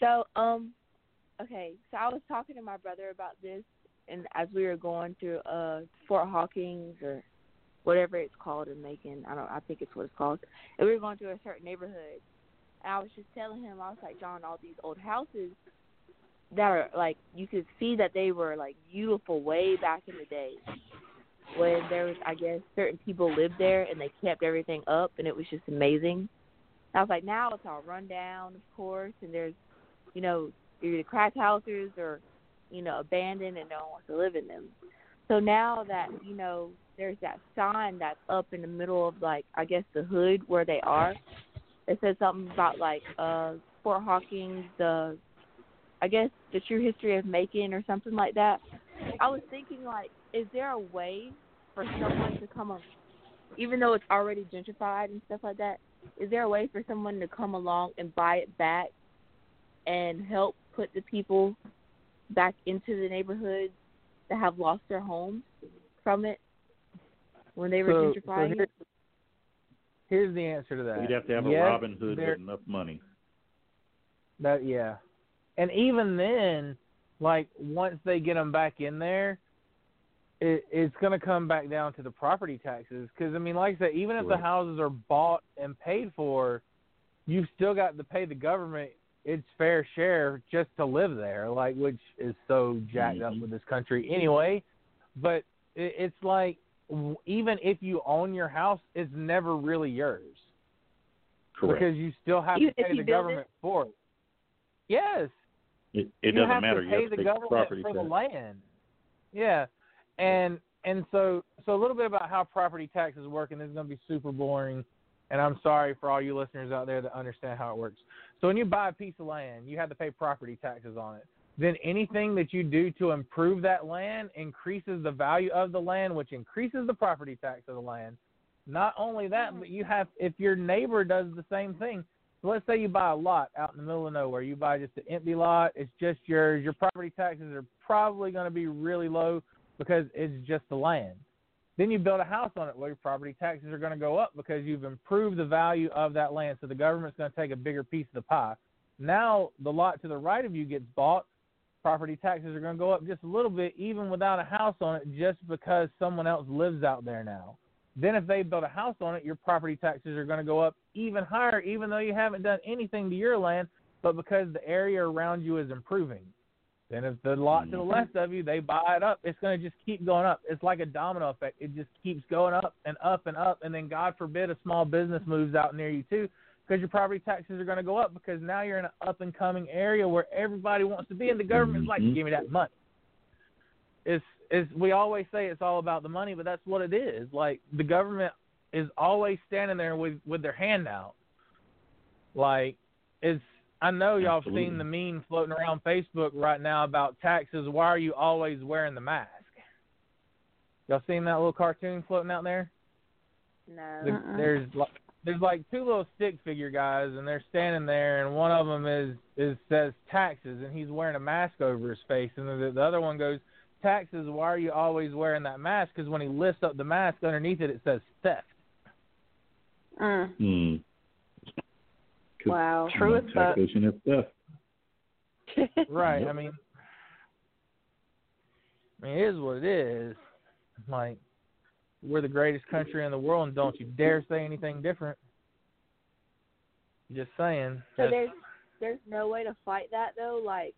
So, um, okay, so I was talking to my brother about this, and as we were going through uh Fort Hawkins or whatever it's called in Macon, I don't, I think it's what it's called, and we were going through a certain neighborhood, and I was just telling him, I was like, John, all these old houses that are like you could see that they were like beautiful way back in the day when there was I guess certain people lived there and they kept everything up and it was just amazing. I was like, now it's all run down, of course, and there's, you know, either crack houses or, you know, abandoned and no one wants to live in them. So now that you know, there's that sign that's up in the middle of like I guess the hood where they are. It says something about like uh Fort Hawkins, the I guess the true history of Macon or something like that. I was thinking like, is there a way for someone to come up, even though it's already gentrified and stuff like that? Is there a way for someone to come along and buy it back and help put the people back into the neighborhoods that have lost their homes from it when they were So- so here- it? Here's the answer to that. We'd have to have a Robin Hood there- with enough money. That yeah, and even then, like once they get them back in there, it, it's going to come back down to the property taxes. Because I mean, like I said, even if the houses are bought and paid for, you've still got to pay the government its fair share just to live there. Like which is so jacked up Mhm. with this country anyway. But it, it's like even if you own your house, it's never really yours Correct. because you still have Even to pay the build it? government for it. Yes, it it doesn't have matter. To you pay have the to pay government property for tax. the land. Yeah, and and so so a little bit about how property taxes work, and this is going to be super boring. And I'm sorry for all you listeners out there that understand how it works. So when you buy a piece of land, you have to pay property taxes on it. Then anything that you do to improve that land increases the value of the land, which increases the property tax of the land. Not only that, mm-hmm. but you have if your neighbor does the same thing. So let's say you buy a lot out in the middle of nowhere. You buy just an empty lot. It's just yours. Your property taxes are probably going to be really low because it's just the land. Then you build a house on it. Well, your property taxes are going to go up because you've improved the value of that land. So the government's going to take a bigger piece of the pie. Now the lot to the right of you gets bought. Property taxes are going to go up just a little bit, even without a house on it, just because someone else lives out there now. Then if they build a house on it, your property taxes are going to go up even higher, even though you haven't done anything to your land, but because the area around you is improving. Then if the lot to the Mhm. left of you, they buy it up, it's going to just keep going up. It's like a domino effect. It just keeps going up and up and up, and then God forbid a small business moves out near you too, because your property taxes are going to go up because now you're in an up and coming area where everybody wants to be, and the government's like, Mhm. give me that money. It's it's we always say it's all about the money, but that's what it is. Like the government is always standing there with with their hand out. Like it's I know y'all have seen the meme floating around Facebook right now about taxes. Why are you always wearing the mask? Y'all seen that little cartoon floating out there? No. The- Uh-uh. There's like there's like two little stick figure guys, and they're standing there, and one of them is is says taxes, and he's wearing a mask over his face, and the, the other one goes taxes. Why are you always wearing that mask? Because when he lifts up the mask, underneath it it says theft. Mm. Hmm. 'Cause, Wow. you True know, as fuck. taxation is theft. [laughs] Right. Yep. I mean, I mean, it is what it is. Like, we're the greatest country in the world, and don't you dare say anything different. Just saying. So That's- there's there's no way to fight that though. Like,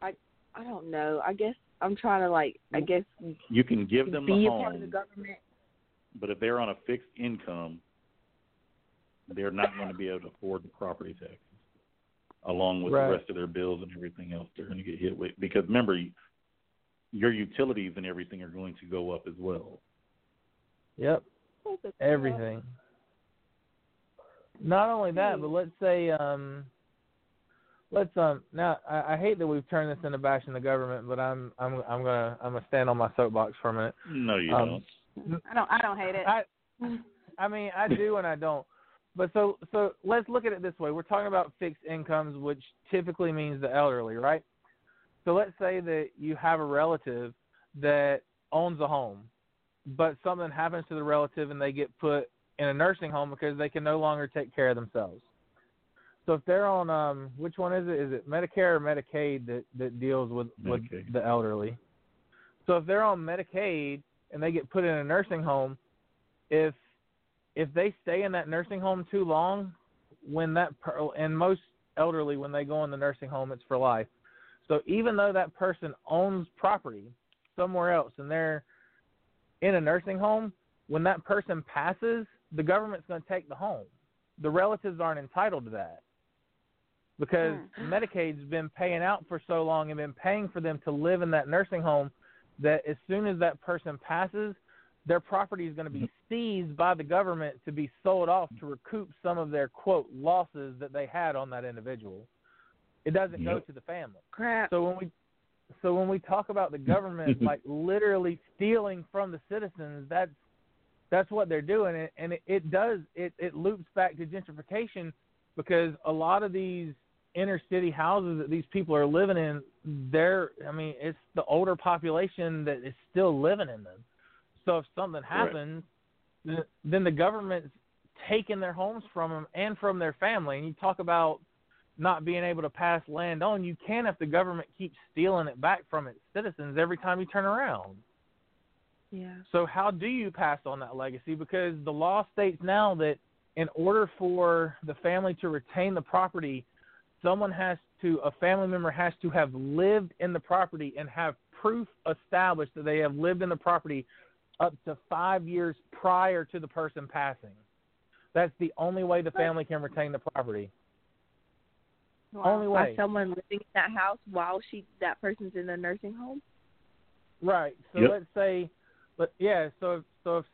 I I don't know. I guess I'm trying to like I guess You can give them the be a part of the government. but if they're on a fixed income, they're not going to be able to afford the property tax. along with Right. the rest of their bills and everything else they're going to get hit with. Because remember, your utilities and everything are going to go up as well. Yep. The crap. Everything. Not only that, but let's say um let's um now I, I hate that we've turned this into bashing the government, but I'm I'm I'm gonna I'm gonna stand on my soapbox for a minute. No, you Um, don't. I don't. I don't hate it. I I mean I do and I don't. But so so let's look at it this way. We're talking about fixed incomes, which typically means the elderly, right? So let's say that you have a relative that owns a home, but something happens to the relative and they get put in a nursing home because they can no longer take care of themselves. So if they're on um which one is it? Is it Medicare or Medicaid that that deals with with the elderly? So if they're on Medicaid and they get put in a nursing home, if if they stay in that nursing home too long, when that per, and most elderly when they go in the nursing home it's for life. So even though that person owns property somewhere else and they're in a nursing home, when that person passes, the government's going to take the home. The relatives aren't entitled to that because hmm. Medicaid's been paying out for so long and been paying for them to live in that nursing home that as soon as that person passes, their property is going to be mm-hmm. seized by the government to be sold off to recoup some of their quote losses that they had on that individual. It doesn't go to the family. Crap. So when we so when we talk about the government [laughs] like literally stealing from the citizens, that's that's what they're doing, and- and it, it does it it loops back to gentrification because a lot of these inner city houses that these people are living in, they're I mean it's the older population that is still living in them. So if something happens, th- then the government's taking their homes from them and from their family. And you talk about not being able to pass land on, you can if the government keeps stealing it back from its citizens every time you turn around. Yeah. So how do you pass on that legacy? Because the law states now that in order for the family to retain the property, someone has to a family member has to have lived in the property and have proof established that they have lived in the property up to 5 years prior to the person passing. That's the only way the family can retain the property. Only way. By someone living in that house while she that person's in the nursing home. Right. So Yep. let's say, but yeah. So if, so if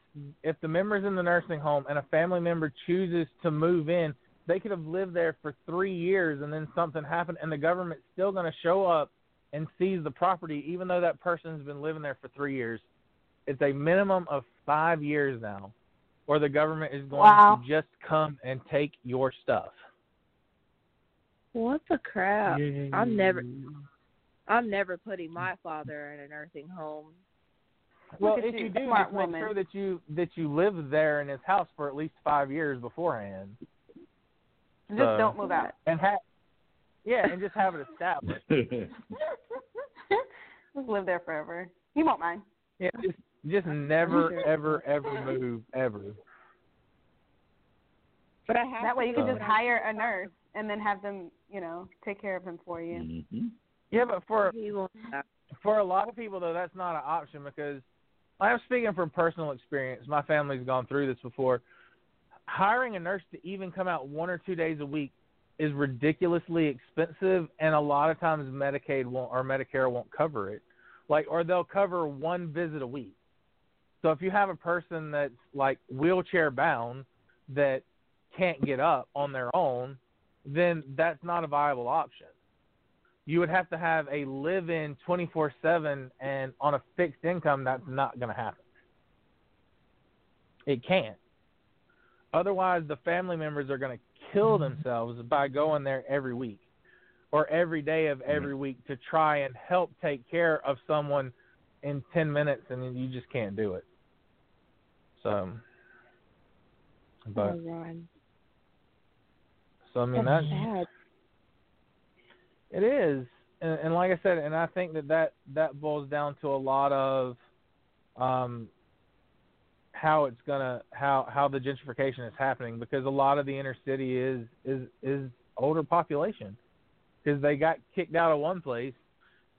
if the member's in the nursing home and a family member chooses to move in, they could have lived there for three years and then something happened, and the government's still going to show up and seize the property, even though that person's been living there for three years. It's a minimum of five years now, or the government is going Wow. to just come and take your stuff. What the crap? I'm never I'm never putting my father in a nursing home. Well, at if you, you do, smart just make woman. sure that you that you live there in his house for at least five years beforehand, Just So- don't move out. and have yeah, and just have it established. [laughs] [laughs] Just live there forever. He won't mind. Yeah, just just never ever ever move ever. But I have That way you can So- just hire a nurse and then have them, you know, take care of him for you. hmm Yeah, but for he won't stop. for a lot of people though, that's not an option because I'm speaking from personal experience. My family's gone through this before. Hiring a nurse to even come out one or two days a week is ridiculously expensive, and a lot of times Medicaid won't or Medicare won't cover it. Like, or they'll cover one visit a week. So if you have a person that's like wheelchair bound that can't get up on their own, then that's not a viable option. You would have to have a live in 24 7 and on a fixed income that's not going to happen. It can't. Otherwise the family members are going to kill mm-hmm. themselves by going there every week or every day of mm-hmm. every week to try and help take care of someone in 10 minutes and you just can't do it so but oh, so i mean That's that's sad. It is, and, and like I said, and I think that, that that boils down to a lot of um, how it's gonna how how the gentrification is happening because a lot of the inner city is is is older population because they got kicked out of one place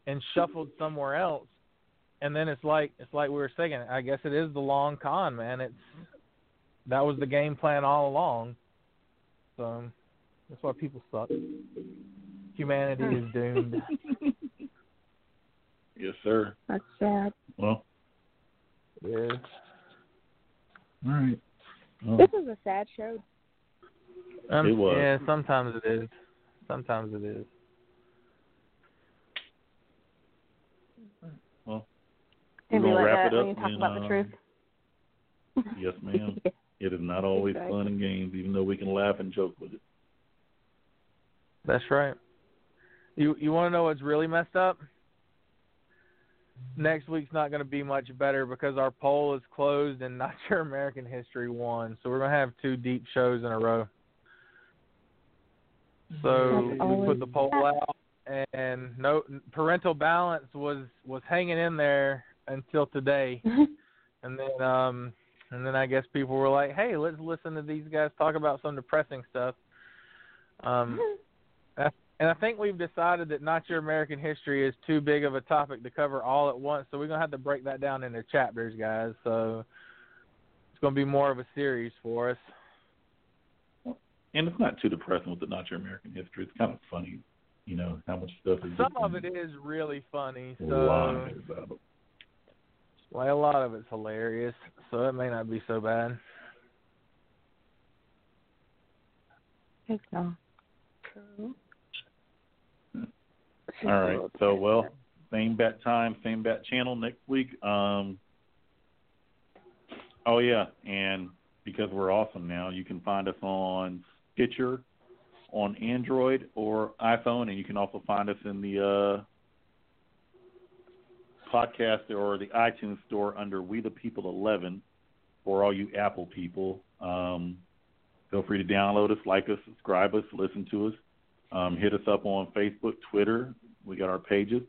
and shuffled somewhere else, and then it's like it's like we were saying. I guess it is the long con, man. It's that was the game plan all along. So that's why people suck. Humanity is doomed. [laughs] Yes, sir. That's sad. Well, yeah. all right. Well, This is a sad show. Um, It was. Yeah, sometimes it is. Sometimes it is. well, Can we're be gonna like wrap that it when up you talk and, about the um, truth. Yes, [laughs] ma'am. It is not always Exactly. fun and games, even though we can laugh and joke with it. That's right. You you want to know what's really messed up? Next week's not going to be much better because our poll is closed and [laughs] Not Your American History won. So we're going to have two deep shows in a row. So That's we put the poll out, and no parental balance was was hanging in there until today, [laughs] and then um and then I guess people were like, hey, let's listen to these guys talk about some depressing stuff. Um, [laughs] and I think we've decided that not your American history is too big of a topic to cover all at once, so we're gonna have to break that down into chapters, guys. So it's gonna be more of a series for us. And it's not too depressing with the Not Your American History. It's kind of funny, you know, how much stuff is. Some of it is really funny, A lot so of it is out of- like a lot of it's hilarious, so it may not be so bad. It's not. All right. So, well, same bat time, same bat channel next week. Um, oh yeah, and because we're awesome now, you can find us on Stitcher, on Android or iPhone, and you can also find us in the uh, podcast or the iTunes store under We the People Eleven for all you Apple people. Um, feel free to download us, like us, subscribe us, listen to us. Um, hit us up on Facebook, Twitter. We got our pages.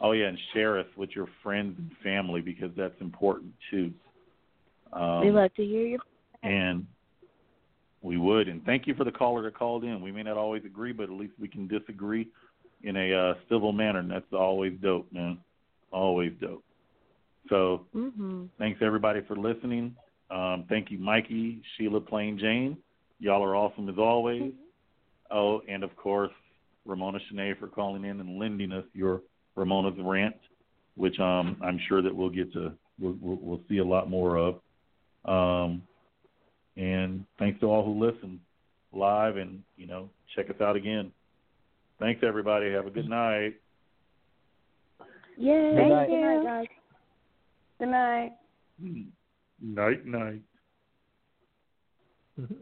Oh yeah, and share us with your friends and family because that's important too. Um, we love to hear your. and we would. And thank you for the caller that called in. We may not always agree, but at least we can disagree in a uh, civil manner, and that's always dope, man. Always dope. So Mhm. thanks everybody for listening. Um, thank you, Mikey, Sheila, Plain Jane. Y'all are awesome as always. Oh, and of course, Ramona Shanae for calling in and lending us your Ramona's rant, which um, I'm sure that we'll get to we'll, we'll, we'll see a lot more of. Um, and thanks to all who listen live and you know check us out again. Thanks everybody. Have a good night. Yay! Good night. Good night, guys. Good night. Hmm. Night night. Mm-hmm.